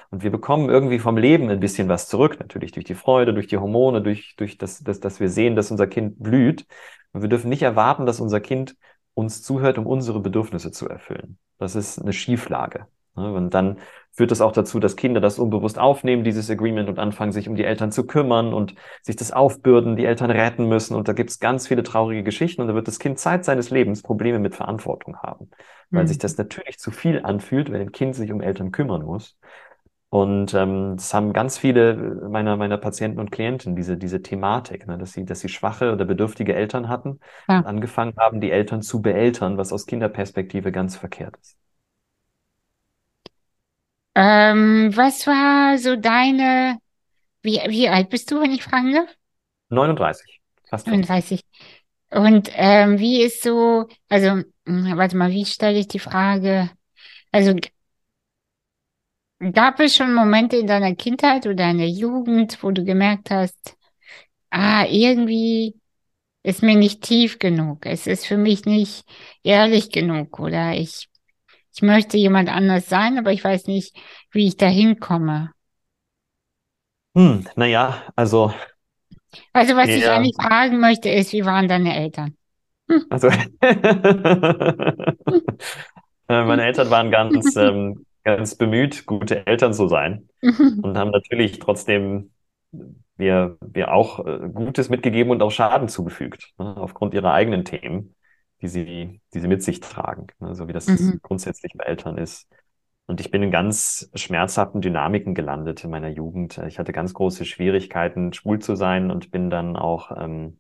Und wir bekommen irgendwie vom Leben ein bisschen was zurück, natürlich durch die Freude, durch die Hormone, durch, durch das, das, dass wir sehen, dass unser Kind blüht. Und wir dürfen nicht erwarten, dass unser Kind uns zuhört, um unsere Bedürfnisse zu erfüllen. Das ist eine Schieflage. Ne? Und dann führt das auch dazu, dass Kinder das unbewusst aufnehmen, dieses Agreement, und anfangen, sich um die Eltern zu kümmern und sich das aufbürden, die Eltern retten müssen. Und da gibt es ganz viele traurige Geschichten. Und da wird das Kind Zeit seines Lebens Probleme mit Verantwortung haben, weil Mhm. sich das natürlich zu viel anfühlt, wenn ein Kind sich um Eltern kümmern muss. Und ähm, das haben ganz viele meiner, meiner Patienten und Klienten, diese, diese Thematik, ne, dass sie, dass sie schwache oder bedürftige Eltern hatten Ja. und angefangen haben, die Eltern zu beeltern, was aus Kinderperspektive ganz verkehrt ist. Ähm, was war so deine, wie, wie alt bist du, wenn ich fragen darf? 39, fast 40. 39. Und ähm, wie ist so, also, mh, warte mal, wie stelle ich die Frage? Also, gab es schon Momente in deiner Kindheit oder in der Jugend, wo du gemerkt hast, ah, irgendwie ist mir nicht tief genug, es ist für mich nicht ehrlich genug oder ich, ich möchte jemand anders sein, aber ich weiß nicht, wie ich da hinkomme. Hm, naja, also, Also, was ich ja, eigentlich fragen möchte, ist, wie waren deine Eltern? Hm. also, Äh, meine Eltern waren ganz, ähm, ganz bemüht, gute Eltern zu sein und haben natürlich trotzdem mir, mir auch äh, Gutes mitgegeben und auch Schaden zugefügt, ne, aufgrund ihrer eigenen Themen, die sie, die sie mit sich tragen, ne, so wie das Mhm. grundsätzlich bei Eltern ist. Und ich bin in ganz schmerzhaften Dynamiken gelandet in meiner Jugend. Ich hatte ganz große Schwierigkeiten, schwul zu sein und bin dann auch ähm,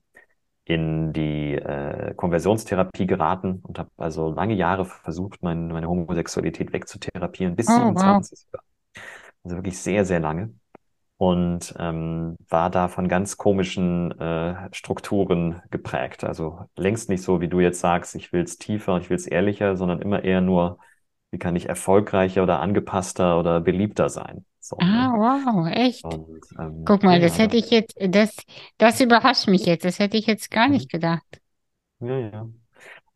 in die äh, Konversionstherapie geraten und habe also lange Jahre versucht, mein, meine Homosexualität wegzutherapieren, bis Oh, wow. 27 sogar. Also wirklich sehr, sehr lange. Und ähm, war da von ganz komischen äh, Strukturen geprägt. Also längst nicht so, wie du jetzt sagst, ich will es tiefer, ich will es ehrlicher, sondern immer eher nur, wie kann ich erfolgreicher oder angepasster oder beliebter sein. So, Ah, wow, echt. Und ähm, Guck mal, das ja, hätte da, ich jetzt, das, das überrascht mich jetzt. Das hätte ich jetzt gar mhm. nicht gedacht. ja, ja.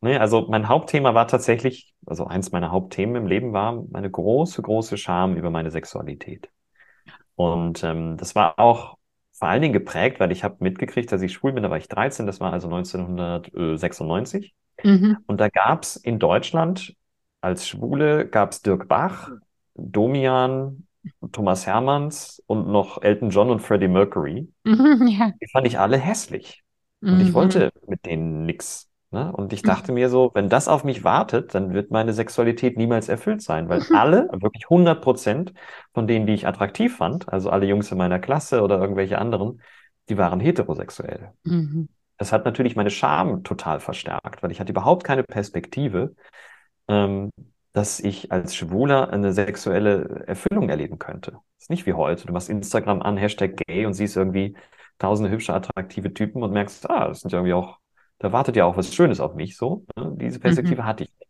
Nee, also mein Hauptthema war tatsächlich, also eins meiner Hauptthemen im Leben war meine große, große Scham über meine Sexualität. Und ähm, das war auch vor allen Dingen geprägt, weil ich habe mitgekriegt, dass ich schwul bin, da war ich 13, das war also 1996. Mhm. Und da gab's in Deutschland als Schwule gab's Dirk Bach, Domian, Thomas Hermanns und noch Elton John und Freddie Mercury. Mhm, ja. Die fand ich alle hässlich. Und ich Mhm. wollte mit denen nix. Ne? Und ich Mhm. dachte mir so, wenn das auf mich wartet, dann wird meine Sexualität niemals erfüllt sein, weil alle, wirklich 100 Prozent von denen, die ich attraktiv fand, also alle Jungs in meiner Klasse oder irgendwelche anderen, die waren heterosexuell. Mhm. Das hat natürlich meine Scham total verstärkt, weil ich hatte überhaupt keine Perspektive, ähm, dass ich als Schwuler eine sexuelle Erfüllung erleben könnte. Das ist nicht wie heute. Du machst Instagram an, Hashtag gay und siehst irgendwie tausende hübsche, attraktive Typen und merkst, ah, das sind ja irgendwie auch, da wartet ja auch was Schönes auf mich, so. Ne? Diese Mhm. Perspektive hatte ich nicht.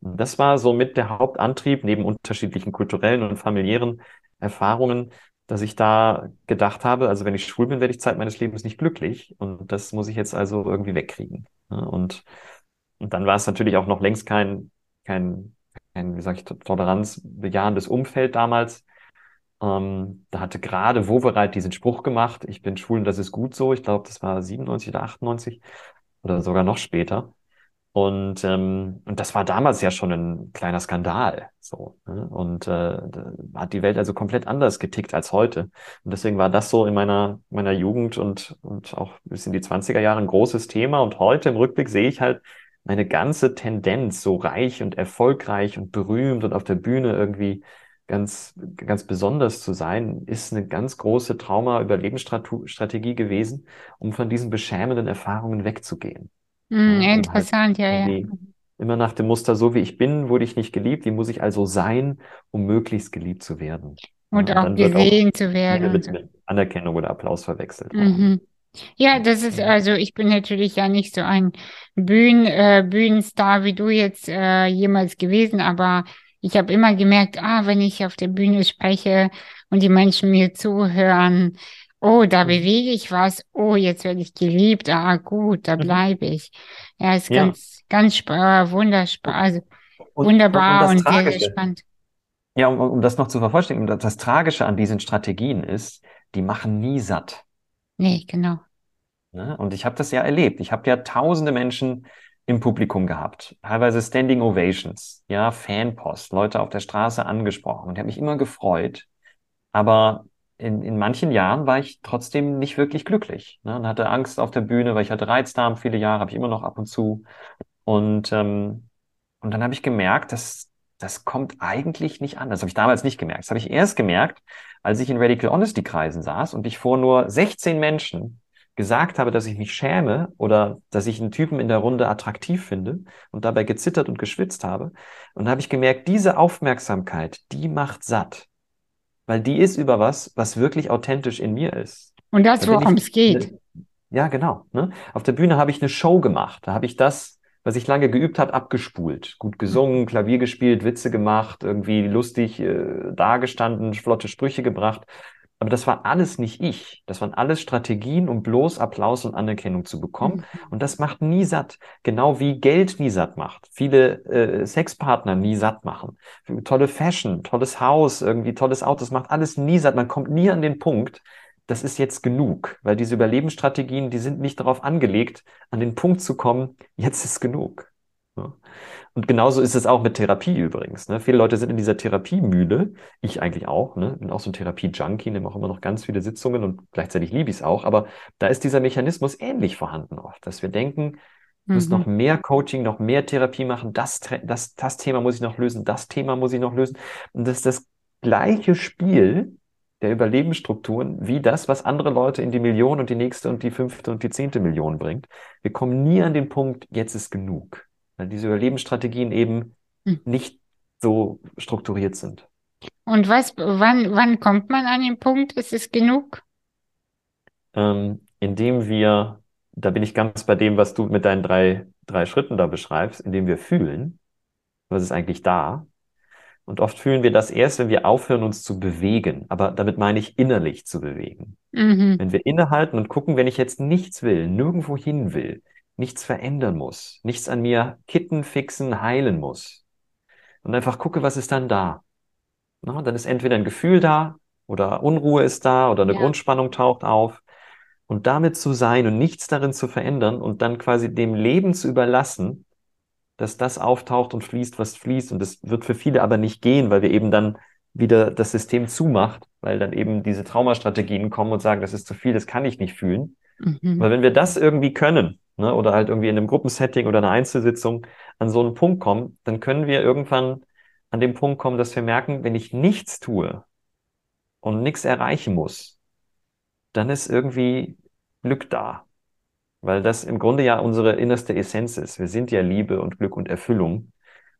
Und das war so mit der Hauptantrieb, neben unterschiedlichen kulturellen und familiären Erfahrungen, dass ich da gedacht habe, also wenn ich schwul bin, werde ich Zeit meines Lebens nicht glücklich und das muss ich jetzt also irgendwie wegkriegen. Ne? Und, und dann war es natürlich auch noch längst kein, kein, kein, wie sage ich, toleranzbejahendes Umfeld damals. Ähm, da hatte gerade Wowereit diesen Spruch gemacht, ich bin schwul und das ist gut so. Ich glaube, das war 97 oder 98 oder sogar noch später. Und, ähm, und das war damals ja schon ein kleiner Skandal. So, ne? Und äh, da hat die Welt also komplett anders getickt als heute. Und deswegen war das so in meiner, meiner Jugend und, und auch bis in die 20er Jahre ein großes Thema. Und heute im Rückblick sehe ich halt meine ganze Tendenz, so reich und erfolgreich und berühmt und auf der Bühne irgendwie ganz, ganz besonders zu sein, ist eine ganz große Trauma-Überlebensstrategie gewesen, um von diesen beschämenden Erfahrungen wegzugehen. Ja, um halt Interessant, ja, ja. immer nach dem Muster, so wie ich bin, wurde ich nicht geliebt, wie muss ich also sein, um möglichst geliebt zu werden. Ja, Und und auch wird auch gesehen zu werden mit, so. mit Anerkennung oder Applaus verwechselt. Mhm. Ja, das ist also, ich bin natürlich ja nicht so ein Bühnen, äh, Bühnenstar wie du jetzt äh, jemals gewesen, aber ich habe immer gemerkt, ah, wenn ich auf der Bühne spreche und die Menschen mir zuhören, oh, da Mhm. bewege ich was, oh, jetzt werde ich geliebt, ah, gut, da Mhm. bleibe ich. Ja, ist Ja, ganz, ganz äh, wunderbar, und, also und, und, und wunderbar das und sehr, sehr spannend. ja, um, um das noch zu vervollständigen, das, das Tragische an diesen Strategien ist, die machen nie satt. Nee, genau. Ne? Und ich habe das ja erlebt. Ich habe ja tausende Menschen im Publikum gehabt, teilweise Standing Ovations, ja, Fanpost, Leute auf der Straße angesprochen und habe mich immer gefreut. Aber in, in manchen Jahren war ich trotzdem nicht wirklich glücklich, ne? Und hatte Angst auf der Bühne, weil ich hatte Reizdarm viele Jahre, habe ich immer noch ab und zu. Und, ähm, und dann habe ich gemerkt, dass das kommt eigentlich nicht an. Das habe ich damals nicht gemerkt. Das habe ich erst gemerkt, als ich in Radical Honesty Kreisen saß und ich vor nur 16 Menschen gesagt habe, dass ich mich schäme oder dass ich einen Typen in der Runde attraktiv finde und dabei gezittert und geschwitzt habe. Und da habe ich gemerkt, diese Aufmerksamkeit, die macht satt, weil die ist über was, was wirklich authentisch in mir ist. Und Da das, worum es geht. ja, genau. Ne? Auf der Bühne habe ich eine Show gemacht. Da habe ich das, was ich lange geübt habe, abgespult. Gut gesungen, Klavier gespielt, Witze gemacht, irgendwie lustig äh, dagestanden, flotte Sprüche gebracht. Aber das war alles nicht ich. Das waren alles Strategien, um bloß Applaus und Anerkennung zu bekommen. Mhm. Und das macht nie satt. Genau wie Geld nie satt macht. Viele äh, Sexpartner nie satt machen. Tolle Fashion, tolles Haus, irgendwie tolles Auto. Das macht alles nie satt. Man kommt nie an den Punkt, das ist jetzt genug, weil diese Überlebensstrategien, die sind nicht darauf angelegt, an den Punkt zu kommen, jetzt ist genug. Ja. Und genauso ist es auch mit Therapie übrigens. Ne? Viele Leute sind in dieser Therapiemühle, ich eigentlich auch, ne? bin auch so ein Therapie-Junkie, nehme auch immer noch ganz viele Sitzungen und gleichzeitig liebe ich es auch, aber da ist dieser Mechanismus ähnlich vorhanden oft, dass wir denken, ich muss noch Mhm. mehr Coaching, noch mehr Therapie machen, das, das, das Thema muss ich noch lösen, das Thema muss ich noch lösen. Und das ist das gleiche Spiel, der Überlebensstrukturen wie das, was andere Leute in die Million und die nächste und die fünfte und die zehnte Million bringt. Wir kommen nie an den Punkt, jetzt ist genug, weil diese Überlebensstrategien eben Mhm. nicht so strukturiert sind. Und was, wann, wann kommt man an den Punkt, ist es genug? Ähm, indem wir, da bin ich ganz bei dem, was du mit deinen drei, drei Schritten da beschreibst, indem wir fühlen, was ist eigentlich da, Und oft fühlen wir das erst, wenn wir aufhören, uns zu bewegen. Aber damit meine ich innerlich zu bewegen. Mhm. Wenn wir innehalten und gucken, wenn ich jetzt nichts will, nirgendwo hin will, nichts verändern muss, nichts an mir kitten, fixen, heilen muss. Und einfach gucke, was ist dann da. Na, dann ist entweder ein Gefühl da oder Unruhe ist da oder eine Ja. Grundspannung taucht auf. Und damit zu sein und nichts darin zu verändern und dann quasi dem Leben zu überlassen, dass das auftaucht und fließt, was fließt. Und das wird für viele aber nicht gehen, weil wir eben dann wieder das System zumacht, weil dann eben diese Traumastrategien kommen und sagen, das ist zu viel, das kann ich nicht fühlen. Mhm. Weil wenn wir das irgendwie können, ne, oder halt irgendwie in einem Gruppensetting oder einer Einzelsitzung an so einen Punkt kommen, dann können wir irgendwann an den Punkt kommen, dass wir merken, wenn ich nichts tue und nichts erreichen muss, dann ist irgendwie Glück da. Weil das im Grunde ja unsere innerste Essenz ist. Wir sind ja Liebe und Glück und Erfüllung.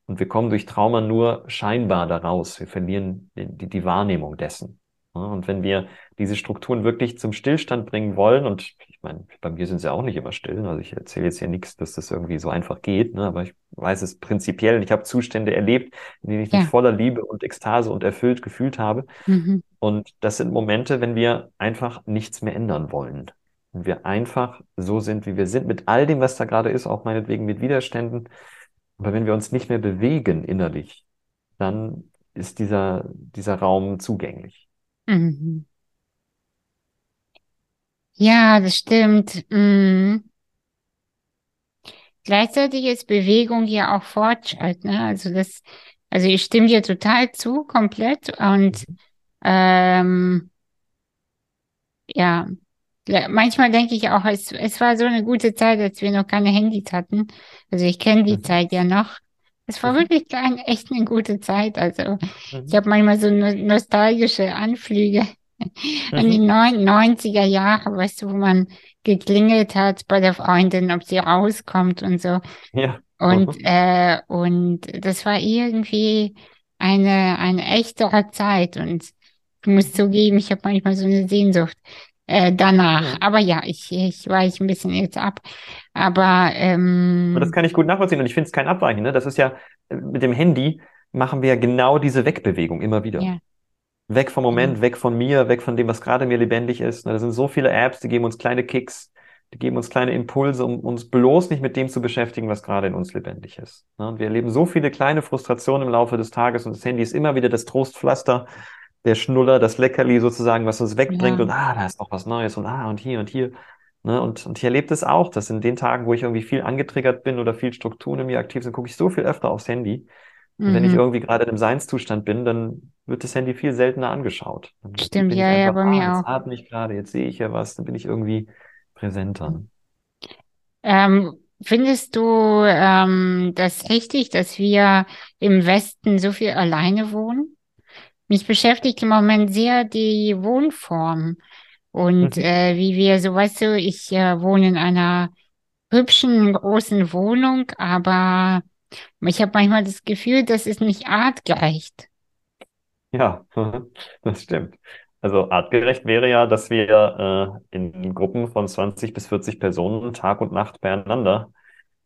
Und wir kommen durch Trauma nur scheinbar daraus. Wir verlieren die, die Wahrnehmung dessen. Ja, Und wenn wir diese Strukturen wirklich zum Stillstand bringen wollen, und ich meine, bei mir sind sie auch nicht immer still, also ich erzähle jetzt hier nichts, dass das irgendwie so einfach geht, ne, aber ich weiß es prinzipiell, ich habe Zustände erlebt, in denen ich mich Ja. voller Liebe und Ekstase und erfüllt gefühlt habe. Mhm. Und das sind Momente, wenn wir einfach nichts mehr ändern wollen. Wenn wir einfach so sind, wie wir sind, mit all dem, was da gerade ist, auch meinetwegen mit Widerständen. Aber wenn wir uns nicht mehr bewegen innerlich, dann ist dieser, dieser Raum zugänglich. Mhm. Ja, das stimmt. Mhm. Gleichzeitig ist Bewegung ja auch Fortschritt, ne? Also das, also ich stimme dir total zu, komplett. Und ähm, ja, Le- manchmal denke ich auch, es, es war so eine gute Zeit, als wir noch keine Handys hatten. Also ich kenne die Mhm. Zeit ja noch. Es war Mhm. wirklich ein, echt eine gute Zeit. Also ich Mhm. habe manchmal so no nostalgische Anflüge an die Mhm. neun- 90er Jahre, weißt du, wo man geklingelt hat bei der Freundin, ob sie rauskommt und so. Ja. Und, Mhm. äh, und das war irgendwie eine, eine echtere Zeit. Und ich muss zugeben, ich habe manchmal so eine Sehnsucht äh, danach. Ja. Aber ja, ich, ich weiche ein bisschen jetzt ab. Aber Und das ähm, kann ich gut nachvollziehen. Und ich finde es kein Abweichen. Ne? Das ist ja, äh, mit dem Handy machen wir ja genau diese Wegbewegung immer wieder. ja, Weg vom Moment, genau. weg von mir, weg von dem, was gerade mir lebendig ist. Da sind so viele Apps, die geben uns kleine Kicks, die geben uns kleine Impulse, um uns bloß nicht mit dem zu beschäftigen, was gerade in uns lebendig ist. Ne? Und wir erleben so viele kleine Frustrationen im Laufe des Tages und das Handy ist immer wieder das Trostpflaster, der Schnuller, das Leckerli sozusagen, was uns wegbringt Ja, und ah, da ist noch was Neues und ah, und hier und hier. Ne? Und, und ich erlebe das auch, dass in den Tagen, wo ich irgendwie viel angetriggert bin oder viel Strukturen in mir aktiv sind, gucke ich so viel öfter aufs Handy. Und wenn ich mhm. irgendwie gerade in einem Seinszustand bin, dann wird das Handy viel seltener angeschaut. Dann Stimmt, ja, ja, bei ah, mir jetzt auch. atme ich gerade, jetzt sehe ich ja was, dann bin ich irgendwie präsenter. Ähm, findest du ähm, das richtig, dass wir im Westen so viel alleine wohnen? Mich beschäftigt im Moment sehr die Wohnform und Mhm. äh, wie wir, so weißt du, ich äh, wohne in einer hübschen großen Wohnung, aber ich habe manchmal das Gefühl, das ist nicht artgerecht. Ja, das stimmt. Also artgerecht wäre ja, dass wir äh, in Gruppen von 20 bis 40 Personen Tag und Nacht beieinander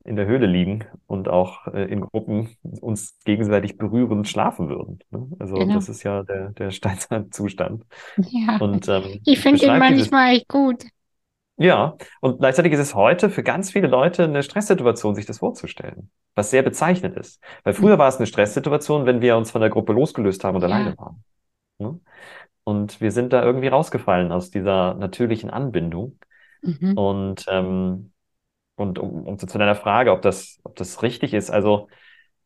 in der Höhle liegen und auch äh, in Gruppen uns gegenseitig berührend schlafen würden. Ne? Also Genau. das ist ja der, der Steinzeitzustand. Ja, Und ähm, ich finde dieses manchmal echt gut. Ja, und gleichzeitig ist es heute für ganz viele Leute eine Stresssituation, sich das vorzustellen, was sehr bezeichnend ist. Weil früher war es eine Stresssituation, wenn wir uns von der Gruppe losgelöst haben und Ja, alleine waren. Ne? Und wir sind da irgendwie rausgefallen aus dieser natürlichen Anbindung. mhm. Und, ähm, und um, um zu deiner Frage, ob das, ob das richtig ist, also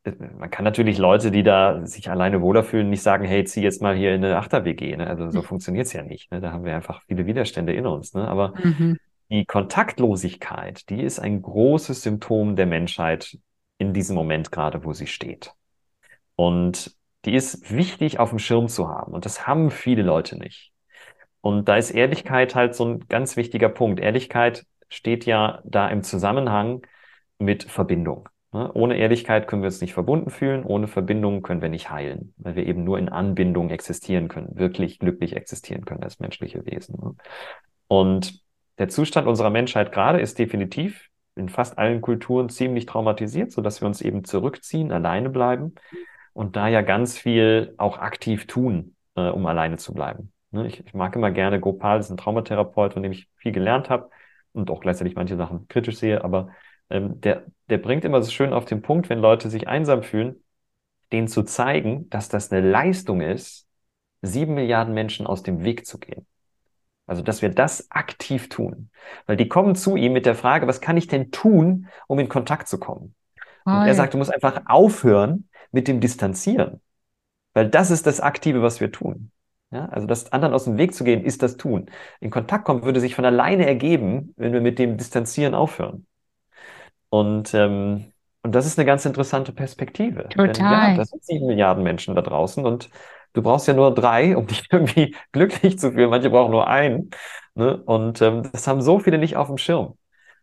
äh, man kann natürlich Leute, die da sich alleine wohler fühlen, nicht sagen, hey, zieh jetzt mal hier in eine Achter-WG. Ne? Also so funktioniert's ja nicht. Ne? Da haben wir einfach viele Widerstände in uns. Ne? Aber Mhm. die Kontaktlosigkeit, die ist ein großes Symptom der Menschheit in diesem Moment gerade, wo sie steht. Und die ist wichtig auf dem Schirm zu haben. Und das haben viele Leute nicht. Und da ist Ehrlichkeit halt so ein ganz wichtiger Punkt. Ehrlichkeit steht ja da im Zusammenhang mit Verbindung. Ne? Ohne Ehrlichkeit können wir uns nicht verbunden fühlen, ohne Verbindung können wir nicht heilen, weil wir eben nur in Anbindung existieren können, wirklich glücklich existieren können als menschliche Wesen. Ne? Und der Zustand unserer Menschheit gerade ist definitiv in fast allen Kulturen ziemlich traumatisiert, so dass wir uns eben zurückziehen, alleine bleiben. und da ja ganz viel auch aktiv tun, äh, um alleine zu bleiben. Ne? Ich, ich, mag immer gerne Gopal, das ist ein Traumatherapeut, von dem ich viel gelernt habe und auch gleichzeitig manche Sachen kritisch sehe, aber ähm, der, der bringt immer so schön auf den Punkt, wenn Leute sich einsam fühlen, denen zu zeigen, dass das eine Leistung ist, sieben Milliarden Menschen aus dem Weg zu gehen. Also, dass wir das aktiv tun. Weil die kommen zu ihm mit der Frage, was kann ich denn tun, um in Kontakt zu kommen? Oh, und er ja. sagt, du musst einfach aufhören mit dem Distanzieren. Weil das ist das Aktive, was wir tun. Ja, also das anderen aus dem Weg zu gehen, ist das Tun. In Kontakt kommen würde sich von alleine ergeben, wenn wir mit dem Distanzieren aufhören. Und, ähm, und das ist eine ganz interessante Perspektive. Total. Denn, ja, das sind sieben Milliarden Menschen da draußen und du brauchst ja nur drei, um dich irgendwie glücklich zu fühlen. Manche brauchen nur einen. Ne? Und ähm, das haben so viele nicht auf dem Schirm.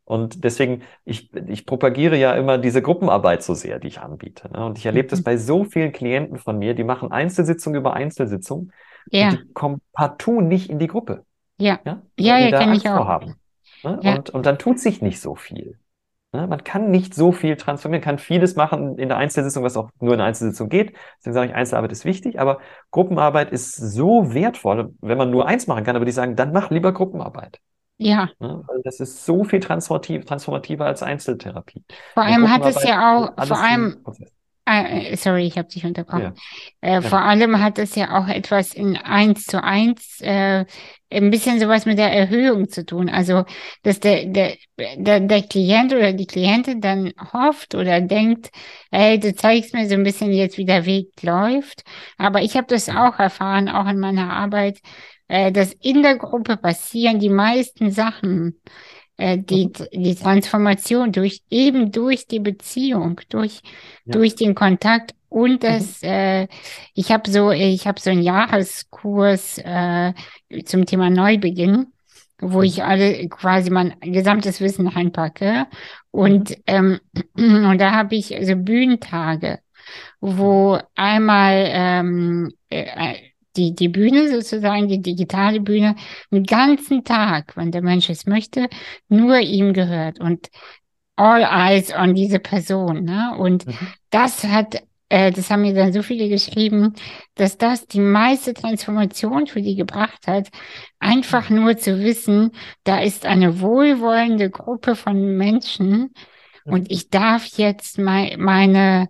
Und deswegen, ich, ich propagiere ja immer diese Gruppenarbeit so sehr, die ich anbiete. Ne? Und ich erlebe mhm. das bei so vielen Klienten von mir, die machen Einzelsitzung über Einzelsitzung. Ja. Und die kommen partout nicht in die Gruppe. Ja, ja, ja, ja kenne ich auch. Haben. Ne? Ja. Und, und dann tut sich nicht so viel. Ne? Man kann nicht so viel transformieren, kann vieles machen in der Einzelsitzung, was auch nur in der Einzelsitzung geht. Deswegen sage ich, Einzelarbeit ist wichtig, aber Gruppenarbeit ist so wertvoll, wenn man nur eins machen kann, aber die sagen, dann mach lieber Gruppenarbeit. Ja. Ne? Weil das ist so viel transformativ, transformativer als Einzeltherapie. Vor allem hat es ja auch, vor allem, äh, sorry, ich habe dich unterbrochen. Ja. Äh, ja. Vor allem hat es ja auch etwas in eins zu eins, äh, ein bisschen sowas mit der Erhöhung zu tun. Also, dass der, der, der, der Klient oder die Klientin dann hofft oder denkt, hey, du zeigst mir so ein bisschen jetzt, wie der Weg läuft. Aber ich habe das auch erfahren, auch in meiner Arbeit, äh, dass in der Gruppe passieren die meisten Sachen äh, die, die Transformation durch eben durch die Beziehung, durch, ja. durch den Kontakt und das, mhm. äh, ich habe so, ich habe so einen Jahreskurs äh, zum Thema Neubeginn, wo mhm. ich alle quasi mein gesamtes Wissen reinpacke. Und, mhm. ähm, und da habe ich so Bühnentage, wo einmal ähm, äh, die, die Bühne sozusagen, die digitale Bühne, den ganzen Tag, wenn der Mensch es möchte, nur ihm gehört und all eyes on diese Person. Ne? Und mhm. das hat, äh, das haben mir dann so viele geschrieben, dass das die meiste Transformation für die gebracht hat, einfach mhm. nur zu wissen, da ist eine wohlwollende Gruppe von Menschen mhm. und ich darf jetzt mein, meine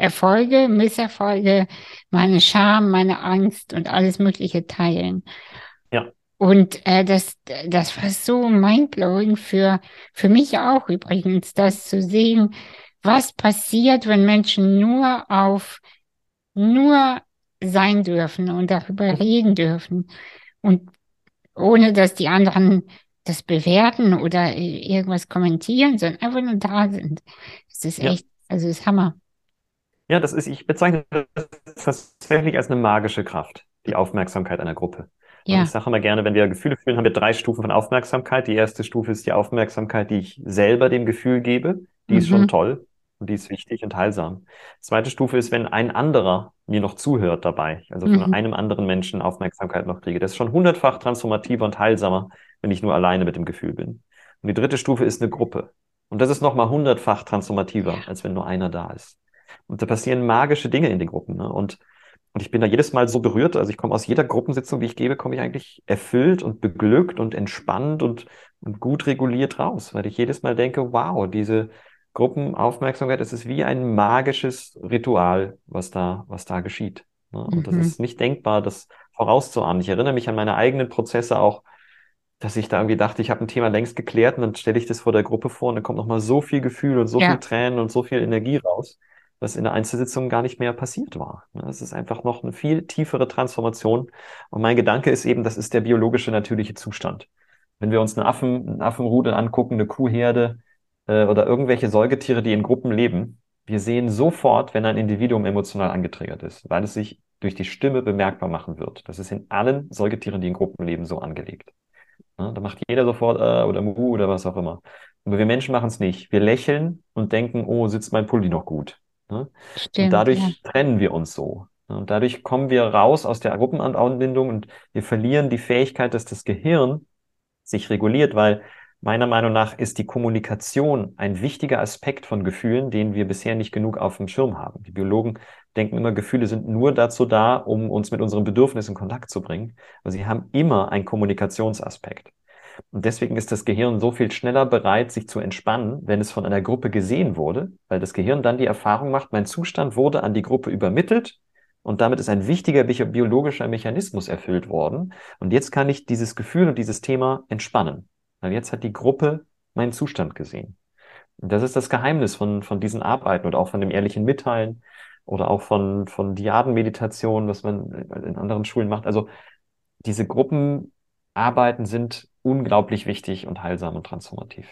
Erfolge, Misserfolge, meine Scham, meine Angst und alles Mögliche teilen. Ja. Und äh, das, das war so mindblowing für, für mich auch übrigens, das zu sehen, was passiert, wenn Menschen nur auf, nur sein dürfen und darüber reden dürfen und ohne dass die anderen das bewerten oder irgendwas kommentieren, sondern einfach nur da sind. Das ist echt, ja. also das ist Hammer. Ja, das ist, ich bezeichne das tatsächlich als eine magische Kraft, die Aufmerksamkeit einer Gruppe. Ja. Ich sage immer gerne, wenn wir Gefühle fühlen, haben wir drei Stufen von Aufmerksamkeit. Die erste Stufe ist die Aufmerksamkeit, die ich selber dem Gefühl gebe. Die mhm. ist schon mhm. toll und die ist wichtig und heilsam. Zweite Stufe ist, wenn ein anderer mir noch zuhört dabei, also von mhm. einem anderen Menschen Aufmerksamkeit noch kriege. Das ist schon hundertfach transformativer und heilsamer, wenn ich nur alleine mit dem Gefühl bin. Und die dritte Stufe ist eine Gruppe. Und das ist nochmal hundertfach transformativer, als wenn nur einer da ist. Und da passieren magische Dinge in den Gruppen. Ne? Und, und ich bin da jedes Mal so berührt. Also ich komme aus jeder Gruppensitzung, die ich gebe, komme ich eigentlich erfüllt und beglückt und entspannt und, und gut reguliert raus, weil ich jedes Mal denke, wow, diese Gruppenaufmerksamkeit, das ist wie ein magisches Ritual, was da, was da geschieht. Ne? Und mhm. das ist nicht denkbar, das vorauszuahnen. Ich erinnere mich an meine eigenen Prozesse auch, dass ich da irgendwie dachte, ich habe ein Thema längst geklärt und dann stelle ich das vor der Gruppe vor und dann kommt nochmal so viel Gefühl und so ja. viel Tränen und so viel Energie raus was in der Einzelsitzung gar nicht mehr passiert war. Es ist einfach noch eine viel tiefere Transformation. Und mein Gedanke ist eben, das ist der biologische natürliche Zustand. Wenn wir uns einen Affen, einen Affenrudel angucken, eine Kuhherde äh, oder irgendwelche Säugetiere, die in Gruppen leben, wir sehen sofort, wenn ein Individuum emotional angetriggert ist, weil es sich durch die Stimme bemerkbar machen wird. Das ist in allen Säugetieren, die in Gruppen leben, so angelegt. Ja, da macht jeder sofort äh, oder Mu oder was auch immer. Aber wir Menschen machen es nicht. Wir lächeln und denken, oh, sitzt mein Pulli noch gut. Ne? Stimmt, und dadurch ja. trennen wir uns so. Ne? Und dadurch kommen wir raus aus der Gruppenanbindung und wir verlieren die Fähigkeit, dass das Gehirn sich reguliert, weil meiner Meinung nach ist die Kommunikation ein wichtiger Aspekt von Gefühlen, den wir bisher nicht genug auf dem Schirm haben. Die Biologen denken immer, Gefühle sind nur dazu da, um uns mit unseren Bedürfnissen in Kontakt zu bringen. Aber sie haben immer einen Kommunikationsaspekt. Und deswegen ist das Gehirn so viel schneller bereit, sich zu entspannen, wenn es von einer Gruppe gesehen wurde, weil das Gehirn dann die Erfahrung macht, mein Zustand wurde an die Gruppe übermittelt und damit ist ein wichtiger biologischer Mechanismus erfüllt worden. Und jetzt kann ich dieses Gefühl und dieses Thema entspannen, weil jetzt hat die Gruppe meinen Zustand gesehen. Und das ist das Geheimnis von, von diesen Arbeiten und auch von dem ehrlichen Mitteilen oder auch von, von Diadenmeditation, was man in anderen Schulen macht. Also diese Gruppenarbeiten sind unglaublich wichtig und heilsam und transformativ.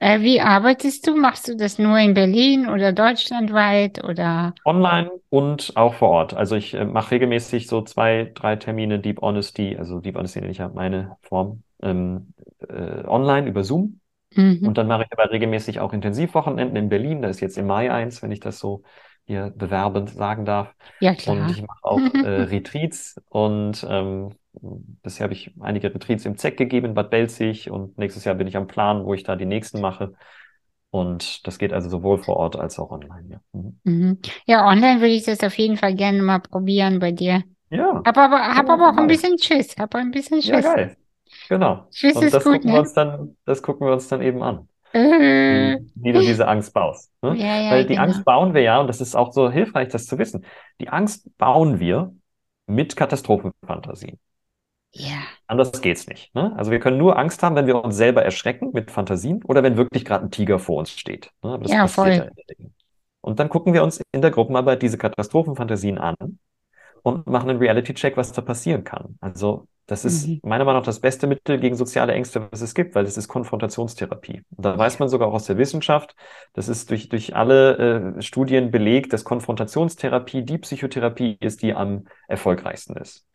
Äh, wie arbeitest du? Machst du das nur in Berlin oder deutschlandweit oder? Online und auch vor Ort. Also ich äh, mache regelmäßig so zwei, drei Termine Deep Honesty, also Deep Honesty nenne ich ja meine Form, ähm, äh, online über Zoom. Mhm. Und dann mache ich aber regelmäßig auch Intensivwochenenden in Berlin. Da ist jetzt im Mai eins, wenn ich das so hier bewerbend sagen darf. Ja, klar. Und ich mache auch äh, Retreats und ähm, bisher habe ich einige Retreats im ZEC gegeben in Bad Belzig und nächstes Jahr bin ich am Plan, wo ich da die nächsten mache. Und das geht also sowohl vor Ort als auch online. Ja, mhm. mhm. ja online würde ich das auf jeden Fall gerne mal probieren bei dir. Ja. Hab aber, hab ja, aber auch ein bisschen Schiss. Hab ein bisschen Schiss. Ja, geil. Genau. Schiss und ist das gut, gucken ne? wir uns dann, das gucken wir uns dann eben an. Äh. Wie, wie du diese Angst baust. Ne? Ja, ja, Weil die genau. Angst bauen wir ja, und das ist auch so hilfreich, das zu wissen. Die Angst bauen wir mit Katastrophenfantasien. Ja. Anders geht's nicht. Ne? Also wir können nur Angst haben, wenn wir uns selber erschrecken mit Fantasien oder wenn wirklich gerade ein Tiger vor uns steht. Ne? Ja, voll. Regel. Und dann gucken wir uns in der Gruppenarbeit diese Katastrophenfantasien an und machen einen Reality-Check, was da passieren kann. Also das ist Mhm. meiner Meinung nach das beste Mittel gegen soziale Ängste, was es gibt, weil es ist Konfrontationstherapie. Und da weiß man sogar auch aus der Wissenschaft, das ist durch, durch alle äh, Studien belegt, dass Konfrontationstherapie die Psychotherapie ist, die am erfolgreichsten ist.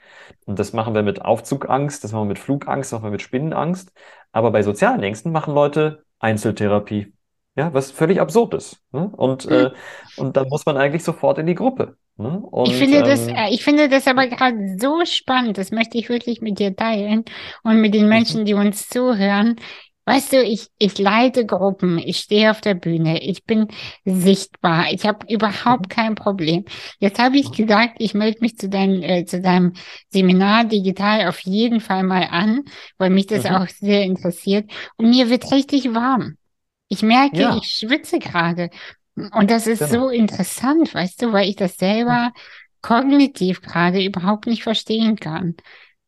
Und das machen wir mit Aufzugangst, das machen wir mit Flugangst, das machen wir mit Spinnenangst. Aber bei sozialen Ängsten machen Leute Einzeltherapie. Ja, was völlig absurd ist. Ne? Und, Mhm. äh, und dann muss man eigentlich sofort in die Gruppe. Ne? Und, Ich finde das, ähm, äh, ich finde das aber gerade so spannend. Das möchte ich wirklich mit dir teilen und mit den mhm. Menschen, die uns zuhören. Weißt du, ich, ich leite Gruppen, ich stehe auf der Bühne, ich bin sichtbar, ich habe überhaupt Mhm. kein Problem. Jetzt habe ich gesagt, ich melde mich zu deinem, äh, zu deinem Seminar digital auf jeden Fall mal an, weil mich das Mhm. auch sehr interessiert. Und mir wird richtig warm. Ich merke, Ja. ich schwitze gerade. Und das ist Genau. so interessant, weißt du, weil ich das selber kognitiv gerade überhaupt nicht verstehen kann.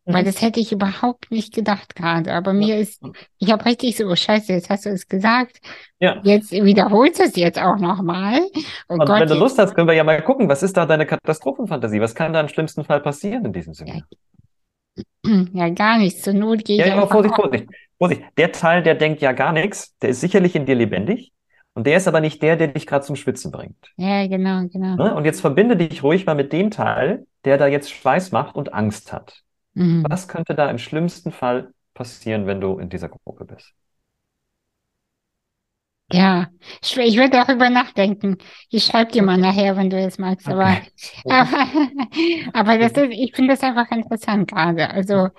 Weil Mhm. das hätte ich überhaupt nicht gedacht gerade. Aber mir ist, ich habe richtig so, oh Scheiße, jetzt hast du es gesagt. Ja. Jetzt wiederholst du es jetzt auch nochmal. Oh Und Gott, wenn du Lust hast, können wir ja mal gucken, was ist da deine Katastrophenfantasie? Was kann da im schlimmsten Fall passieren in diesem Seminar? ja, gar nichts. Zur Not gehe Ja, ich ja, aber Vorsicht. Vorsicht, Vorsicht. Der Teil, der denkt ja gar nichts, der ist sicherlich in dir lebendig und der ist aber nicht der, der dich gerade zum Schwitzen bringt. Ja, genau, genau. Ne? Und jetzt verbinde dich ruhig mal mit dem Teil, der da jetzt Schweiß macht und Angst hat. Mhm. Was könnte da im schlimmsten Fall passieren, wenn du in dieser Gruppe bist? Ja, ich, ich werde darüber nachdenken. Ich schreibe dir mal nachher, wenn du es magst. Aber, Okay. aber, aber das ist, ich finde das einfach interessant gerade. Also,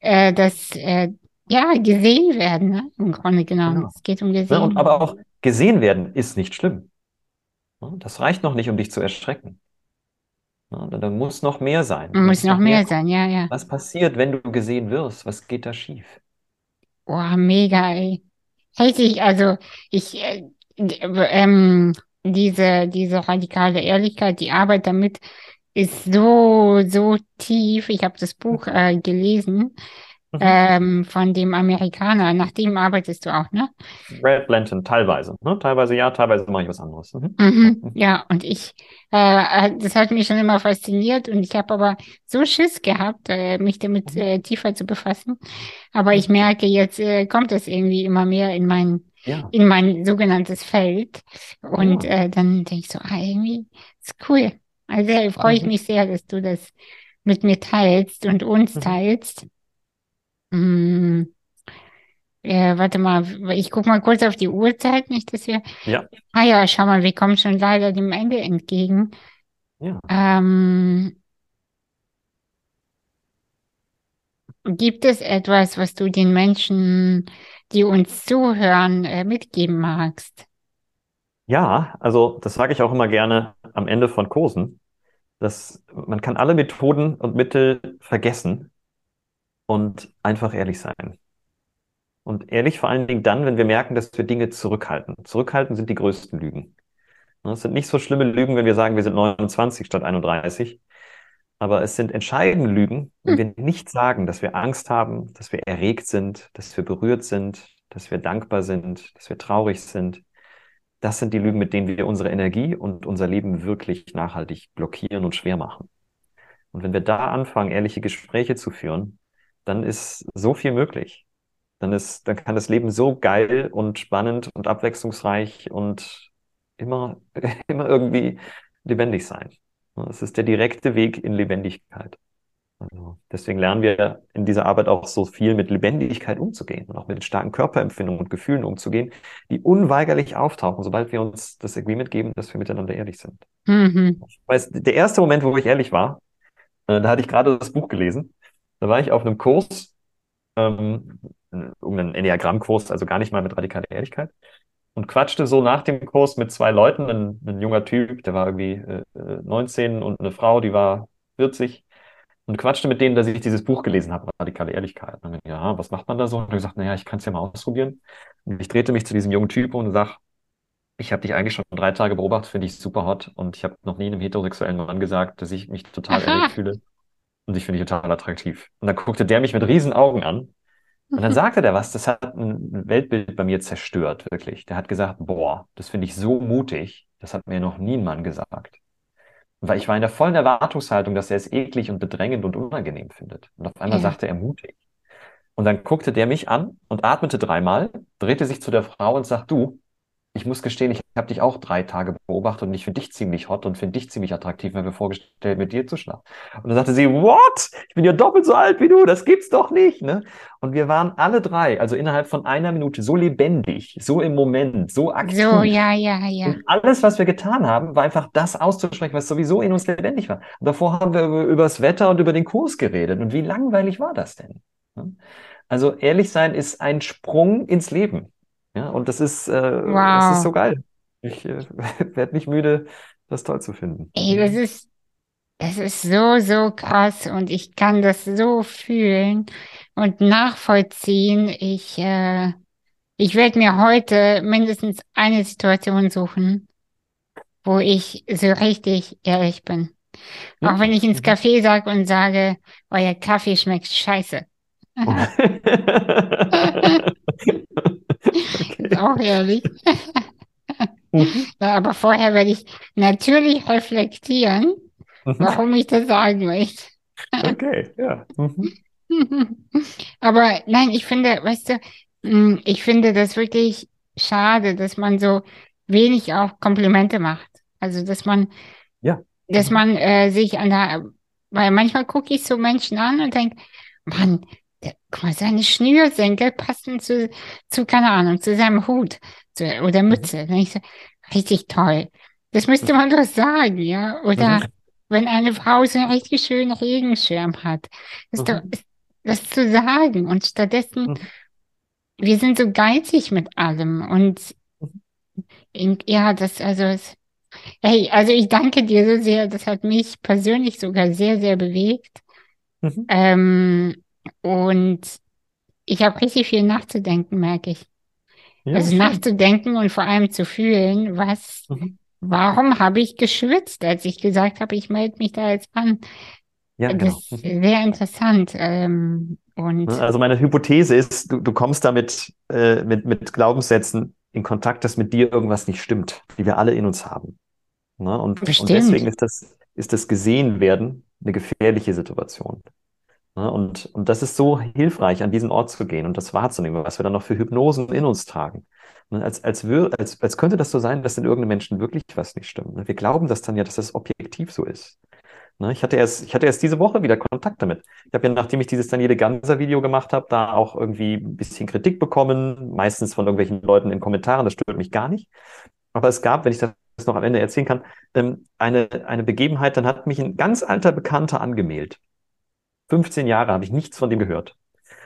äh, das, äh, ja, gesehen werden, ne? Im Grunde genommen. Genau. Es geht um Ne? gesehen Und aber werden. auch gesehen werden ist nicht schlimm. Das reicht noch nicht, um dich zu erschrecken. Da muss noch mehr sein. Da Muss noch mehr kommen. sein, ja, ja. Was passiert, wenn du gesehen wirst? Was geht da schief? Boah, mega, ey. Richtig, also ich, äh, ähm, diese, diese radikale Ehrlichkeit, die Arbeit damit ist so, so tief. Ich habe das Buch äh, gelesen Mhm. ähm, von dem Amerikaner. Nach dem arbeitest du auch, ne? Red Lantern, teilweise. Ne? Teilweise ja, teilweise mache ich was anderes. Mhm. Mhm, ja, und ich, äh, äh, das hat mich schon immer fasziniert und ich habe aber so Schiss gehabt, äh, mich damit äh, tiefer zu befassen. Aber ich merke, jetzt äh, kommt das irgendwie immer mehr in mein, Ja, in mein sogenanntes Feld. Und Ja. äh, dann denke ich so, ah, irgendwie ist cool. Also freue ich Mhm. mich sehr, dass du das mit mir teilst und uns Mhm. teilst. Äh, warte mal, ich guck mal kurz auf die Uhrzeit, nicht, dass wir. ja, Ah ja, schau mal, wir kommen schon leider dem Ende entgegen. ja. Ähm, gibt es etwas, was du den Menschen, die uns zuhören, äh, mitgeben magst? Ja, also das sage ich auch immer gerne am Ende von Kursen, dass man kann alle Methoden und Mittel vergessen und einfach ehrlich sein. Und ehrlich vor allen Dingen dann, wenn wir merken, dass wir Dinge zurückhalten. Zurückhalten sind die größten Lügen. Es sind nicht so schlimme Lügen, wenn wir sagen, wir sind 29 statt 31. Aber es sind entscheidende Lügen, wenn wir nicht sagen, dass wir Angst haben, dass wir erregt sind, dass wir berührt sind, dass wir dankbar sind, dass wir traurig sind. Das sind die Lügen, mit denen wir unsere Energie und unser Leben wirklich nachhaltig blockieren und schwer machen. Und wenn wir da anfangen, ehrliche Gespräche zu führen, dann ist so viel möglich. Dann ist, dann kann das Leben so geil und spannend und abwechslungsreich und immer, immer irgendwie lebendig sein. Es ist der direkte Weg in Lebendigkeit. Also deswegen lernen wir in dieser Arbeit auch so viel mit Lebendigkeit umzugehen und auch mit den starken Körperempfindungen und Gefühlen umzugehen, die unweigerlich auftauchen, sobald wir uns das Agreement geben, dass wir miteinander ehrlich sind. Mhm. Ich weiß, der erste Moment, wo ich ehrlich war, äh, da hatte ich gerade das Buch gelesen. Da war ich auf einem Kurs, ähm, irgendeinen Enneagramm-Kurs, also gar nicht mal mit radikaler Ehrlichkeit und quatschte so nach dem Kurs mit zwei Leuten, ein, ein junger Typ, der war irgendwie äh, 19 und eine Frau, die war 40 und quatschte mit denen, dass ich dieses Buch gelesen habe, Radikale Ehrlichkeit. Und dann, ja, was macht man da so? Und ich gesagt, naja, ich kann es ja mal ausprobieren. Und ich drehte mich zu diesem jungen Typ und sag, ich habe dich eigentlich schon drei Tage beobachtet, finde ich super hot und ich habe noch nie einem heterosexuellen Mann gesagt, dass ich mich total ehrlich fühle und ich finde dich total attraktiv. Und dann guckte der mich mit riesen Augen an und dann sagte der was, das hat ein Weltbild bei mir zerstört, wirklich. Der hat gesagt, boah, das finde ich so mutig, das hat mir noch nie ein Mann gesagt. Weil ich war in der vollen Erwartungshaltung, dass er es eklig und bedrängend und unangenehm findet. Und auf einmal ja. sagte er mutig. Und dann guckte der mich an und atmete dreimal, drehte sich zu der Frau und sagt, du, ich muss gestehen, ich habe dich auch drei Tage beobachtet und ich finde dich ziemlich hot und finde dich ziemlich attraktiv, wenn wir vorgestellt, mit dir zu schlafen. Und dann sagte sie, what? Ich bin ja doppelt so alt wie du, das gibt's doch nicht. Ne? Und wir waren alle drei, also innerhalb von einer Minute, so lebendig, so im Moment, so aktiv. So, ja, ja, ja. Und alles, was wir getan haben, war einfach das auszusprechen, was sowieso in uns lebendig war. Und davor haben wir über, über das Wetter und über den Kurs geredet. Und wie langweilig war das denn? Ne? Also ehrlich sein ist ein Sprung ins Leben. Ja, und das ist, äh, das ist so geil. Ich äh, werde nicht müde, das toll zu finden. Ey, das ist, das ist so, so krass und ich kann das so fühlen und nachvollziehen. Ich, äh, ich werde mir heute mindestens eine Situation suchen, wo ich so richtig ehrlich bin. Auch wenn ich ins mhm. Café sage und sage, euer Kaffee schmeckt scheiße. Okay. Auch ehrlich. Mhm. Aber vorher werde ich natürlich reflektieren, mhm. warum ich das sagen möchte. Okay, ja. Mhm. Aber nein, ich finde, weißt du, hm, ich finde das wirklich schade, dass man so wenig auch Komplimente macht. Also, dass man, ja. dass man äh, sich an der, weil manchmal gucke ich so Menschen an und denke, Mann, guck mal, seine Schnürsenkel passen zu, zu, keine Ahnung, zu seinem Hut zu, oder mhm. Mütze. Mhm. So, richtig toll. Das müsste man doch sagen, ja. Oder mhm. wenn eine Frau so einen richtig schönen Regenschirm hat, ist mhm. doch, das zu sagen. Und stattdessen, mhm. wir sind so geizig mit allem. Und in, ja, das, also, es, hey, also ich danke dir so sehr. Das hat mich persönlich sogar sehr, sehr bewegt. Mhm. Ähm, und ich habe richtig viel nachzudenken, merke ich. Ja, also schön. nachzudenken und vor allem zu fühlen, was, mhm. warum habe ich geschwitzt, als ich gesagt habe, ich melde mich da jetzt an. Ja, das genau. ist sehr interessant. Ähm, und ne, also meine Hypothese ist, du, du kommst damit äh, mit, mit Glaubenssätzen in Kontakt, dass mit dir irgendwas nicht stimmt, die wir alle in uns haben. Ne? Und, und deswegen ist das, ist das gesehen werden eine gefährliche Situation. Ne? Und, und das ist so hilfreich, an diesen Ort zu gehen und das wahrzunehmen, was wir dann noch für Hypnosen in uns tragen. Ne? Als, als, als, als könnte das so sein, dass in irgendeinem Menschen wirklich was nicht stimmt. Ne? Wir glauben das dann ja, dass das objektiv so ist. Ich hatte, erst, ich hatte erst diese Woche wieder Kontakt damit. Ich habe ja, nachdem ich dieses Daniele Ganser-Video gemacht habe, da auch irgendwie ein bisschen Kritik bekommen, meistens von irgendwelchen Leuten in Kommentaren, das stört mich gar nicht. Aber es gab, wenn ich das noch am Ende erzählen kann, ähm, eine, eine Begebenheit, dann hat mich ein ganz alter Bekannter angemeldet 15 Jahre habe ich nichts von dem gehört.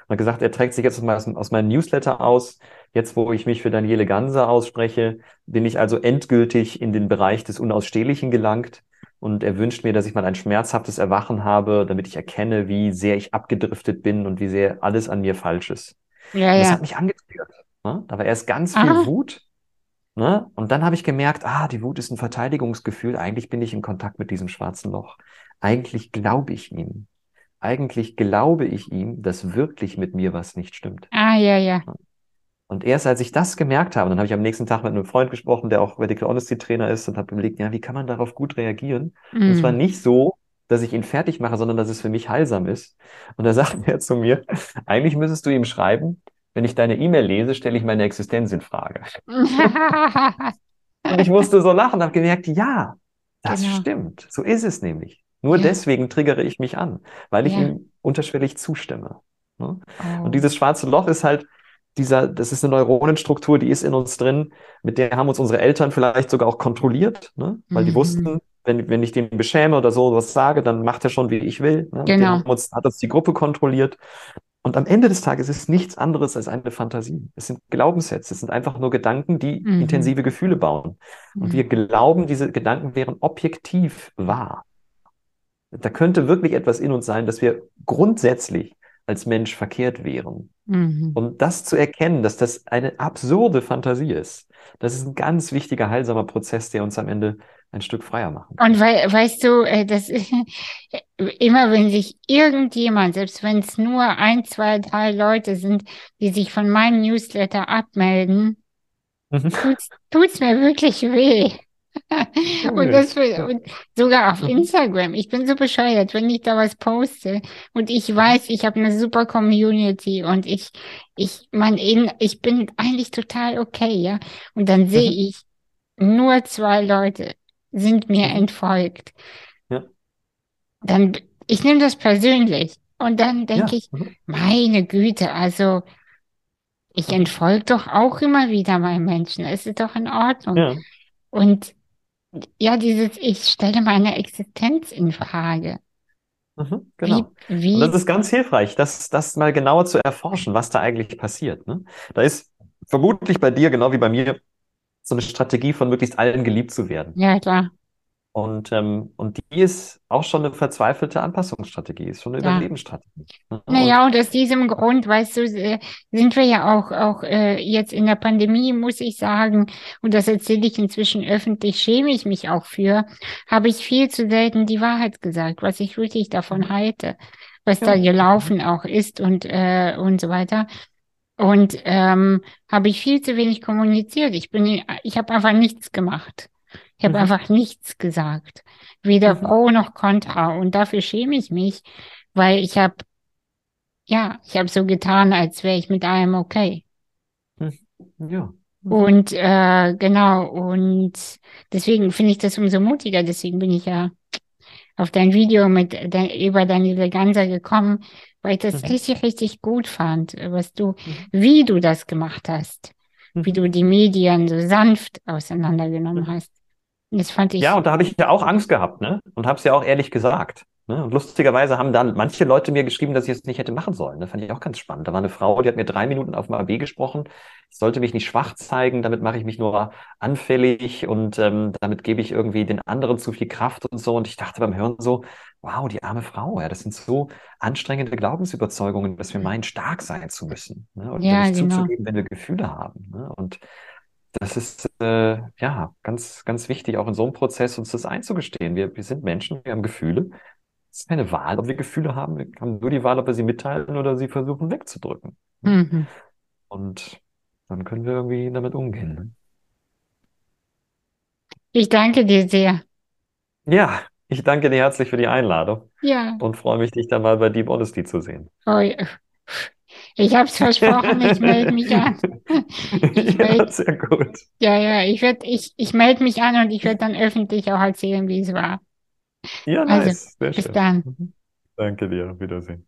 Und hat gesagt, er trägt sich jetzt aus, aus meinem Newsletter aus. Jetzt, wo ich mich für Daniele Ganser ausspreche, bin ich also endgültig in den Bereich des Unausstehlichen gelangt. Und er wünscht mir, dass ich mal ein schmerzhaftes Erwachen habe, damit ich erkenne, wie sehr ich abgedriftet bin und wie sehr alles an mir falsch ist. Ja, Und das ja. hat mich angetriggert. Ne? Da war erst ganz Aha. viel Wut. Ne? Und dann habe ich gemerkt, ah, die Wut ist ein Verteidigungsgefühl. Eigentlich bin ich in Kontakt mit diesem schwarzen Loch. Eigentlich glaube ich ihm. Eigentlich glaube ich ihm, dass wirklich mit mir was nicht stimmt. Ah, ja, ja. Und erst als ich das gemerkt habe, dann habe ich am nächsten Tag mit einem Freund gesprochen, der auch Radical Honesty Trainer ist und habe überlegt, ja, wie kann man darauf gut reagieren? Und es war Mm. nicht so, dass ich ihn fertig mache, sondern dass es für mich heilsam ist. Und da sagt er zu mir, eigentlich müsstest du ihm schreiben, wenn ich deine E-Mail lese, stelle ich meine Existenz in Frage. Und ich musste so lachen und habe gemerkt, ja, das Genau. stimmt. So ist es nämlich. Nur Ja. deswegen triggere ich mich an, weil ich Ja. ihm unterschwellig zustimme. Ne? Oh. Und dieses schwarze Loch ist halt dieser, das ist eine Neuronenstruktur, die ist in uns drin, mit der haben uns unsere Eltern vielleicht sogar auch kontrolliert, ne? Weil die Mhm. wussten, wenn, wenn ich den beschäme oder so was sage, dann macht er schon, wie ich will. Ne? Genau. haben uns, hat uns die Gruppe kontrolliert. Und am Ende des Tages ist es nichts anderes als eine Fantasie. Es sind Glaubenssätze, es sind einfach nur Gedanken, die Mhm. intensive Gefühle bauen. Und Mhm. wir glauben, diese Gedanken wären objektiv wahr. Da könnte wirklich etwas in uns sein, dass wir grundsätzlich als Mensch verkehrt wären. Mhm. Und das zu erkennen, dass das eine absurde Fantasie ist, das ist ein ganz wichtiger, heilsamer Prozess, der uns am Ende ein Stück freier machen kann. Und wei weißt du, äh, das immer wenn sich irgendjemand, selbst wenn es nur ein, zwei, drei Leute sind, die sich von meinem Newsletter abmelden, Mhm. tut's, tut's mir wirklich weh. Und das für, und sogar auf. Instagram. Ich bin so bescheuert, wenn ich da was poste und ich weiß, ich habe eine super Community und ich, ich, in- ich bin eigentlich total okay, ja. Und dann sehe Mhm. ich, nur zwei Leute sind mir Mhm. entfolgt. Ja. Dann, ich nehme das persönlich. Und dann denke Ja. ich, Mhm. meine Güte, also ich entfolge doch auch immer wieder mal Menschen. Es ist doch in Ordnung. Ja. Und ja, dieses, ich stelle meine Existenz in Frage. Mhm. Wie, Genau. Und das wie, ist ganz hilfreich, das, das mal genauer zu erforschen, was da eigentlich passiert. Ne? Da ist vermutlich bei dir, genau wie bei mir, so eine Strategie von möglichst allen geliebt zu werden. ja klar, Und, ähm, und die ist auch schon eine verzweifelte Anpassungsstrategie, ist schon eine ja. Überlebensstrategie. Ne? Naja, und aus diesem Grund, weißt du, äh, sind wir ja auch, auch äh, jetzt in der Pandemie, muss ich sagen, und das erzähle ich inzwischen öffentlich, schäme ich mich auch für, habe ich viel zu selten die Wahrheit gesagt, was ich wirklich davon Mhm. halte, was da ja. gelaufen auch ist und, äh, und so weiter. Und ähm, habe ich viel zu wenig kommuniziert. Ich bin, ich habe einfach nichts gemacht. Ich habe Mhm. einfach nichts gesagt. Weder Mhm. pro noch contra. Und dafür schäme ich mich, weil ich habe, ja, ich habe so getan, als wäre ich mit allem okay. Mhm. Ja. Mhm. Und äh, genau, und deswegen finde ich das umso mutiger. Deswegen bin ich ja auf dein Video mit de über Daniele Ganser gekommen, weil ich das Mhm. richtig, richtig gut fand, was du, Mhm. wie du das gemacht hast, wie Mhm. du die Medien so sanft auseinandergenommen Mhm. hast. Das fand Ja, ich, und da habe ich ja auch Angst gehabt, ne? Und habe es ja auch ehrlich gesagt. Ne? Und lustigerweise haben dann manche Leute mir geschrieben, dass ich es nicht hätte machen sollen. Das fand ich auch ganz spannend. Da war eine Frau, die hat mir drei Minuten auf dem AB gesprochen. Ich sollte mich nicht schwach zeigen, damit mache ich mich nur anfällig und ähm, damit gebe ich irgendwie den anderen zu viel Kraft und so. Und ich dachte beim Hören so, wow, die arme Frau, ja, das sind so anstrengende Glaubensüberzeugungen, dass wir meinen, stark sein zu müssen. Ne? Und ja, nicht genau. zuzugeben, wenn wir Gefühle haben. Ne? Und das ist äh, ja ganz, ganz wichtig, auch in so einem Prozess uns das einzugestehen. Wir, wir sind Menschen, wir haben Gefühle. Es ist keine Wahl, ob wir Gefühle haben. Wir haben nur die Wahl, ob wir sie mitteilen oder sie versuchen wegzudrücken. Mhm. Und dann können wir irgendwie damit umgehen. ne? Ich danke dir sehr. Ja, ich danke dir herzlich für die Einladung Ja, und freue mich, dich dann mal bei Deep Honesty zu sehen. oh, ich habe es versprochen, ich melde mich an. Ich Ja, melde, sehr gut. ja, ja, ich werde, ich, ich melde mich an und ich werde dann öffentlich auch erzählen, wie es war. Ja, Also, nice. Sehr bis schön. dann. Mhm. Danke dir. Wiedersehen.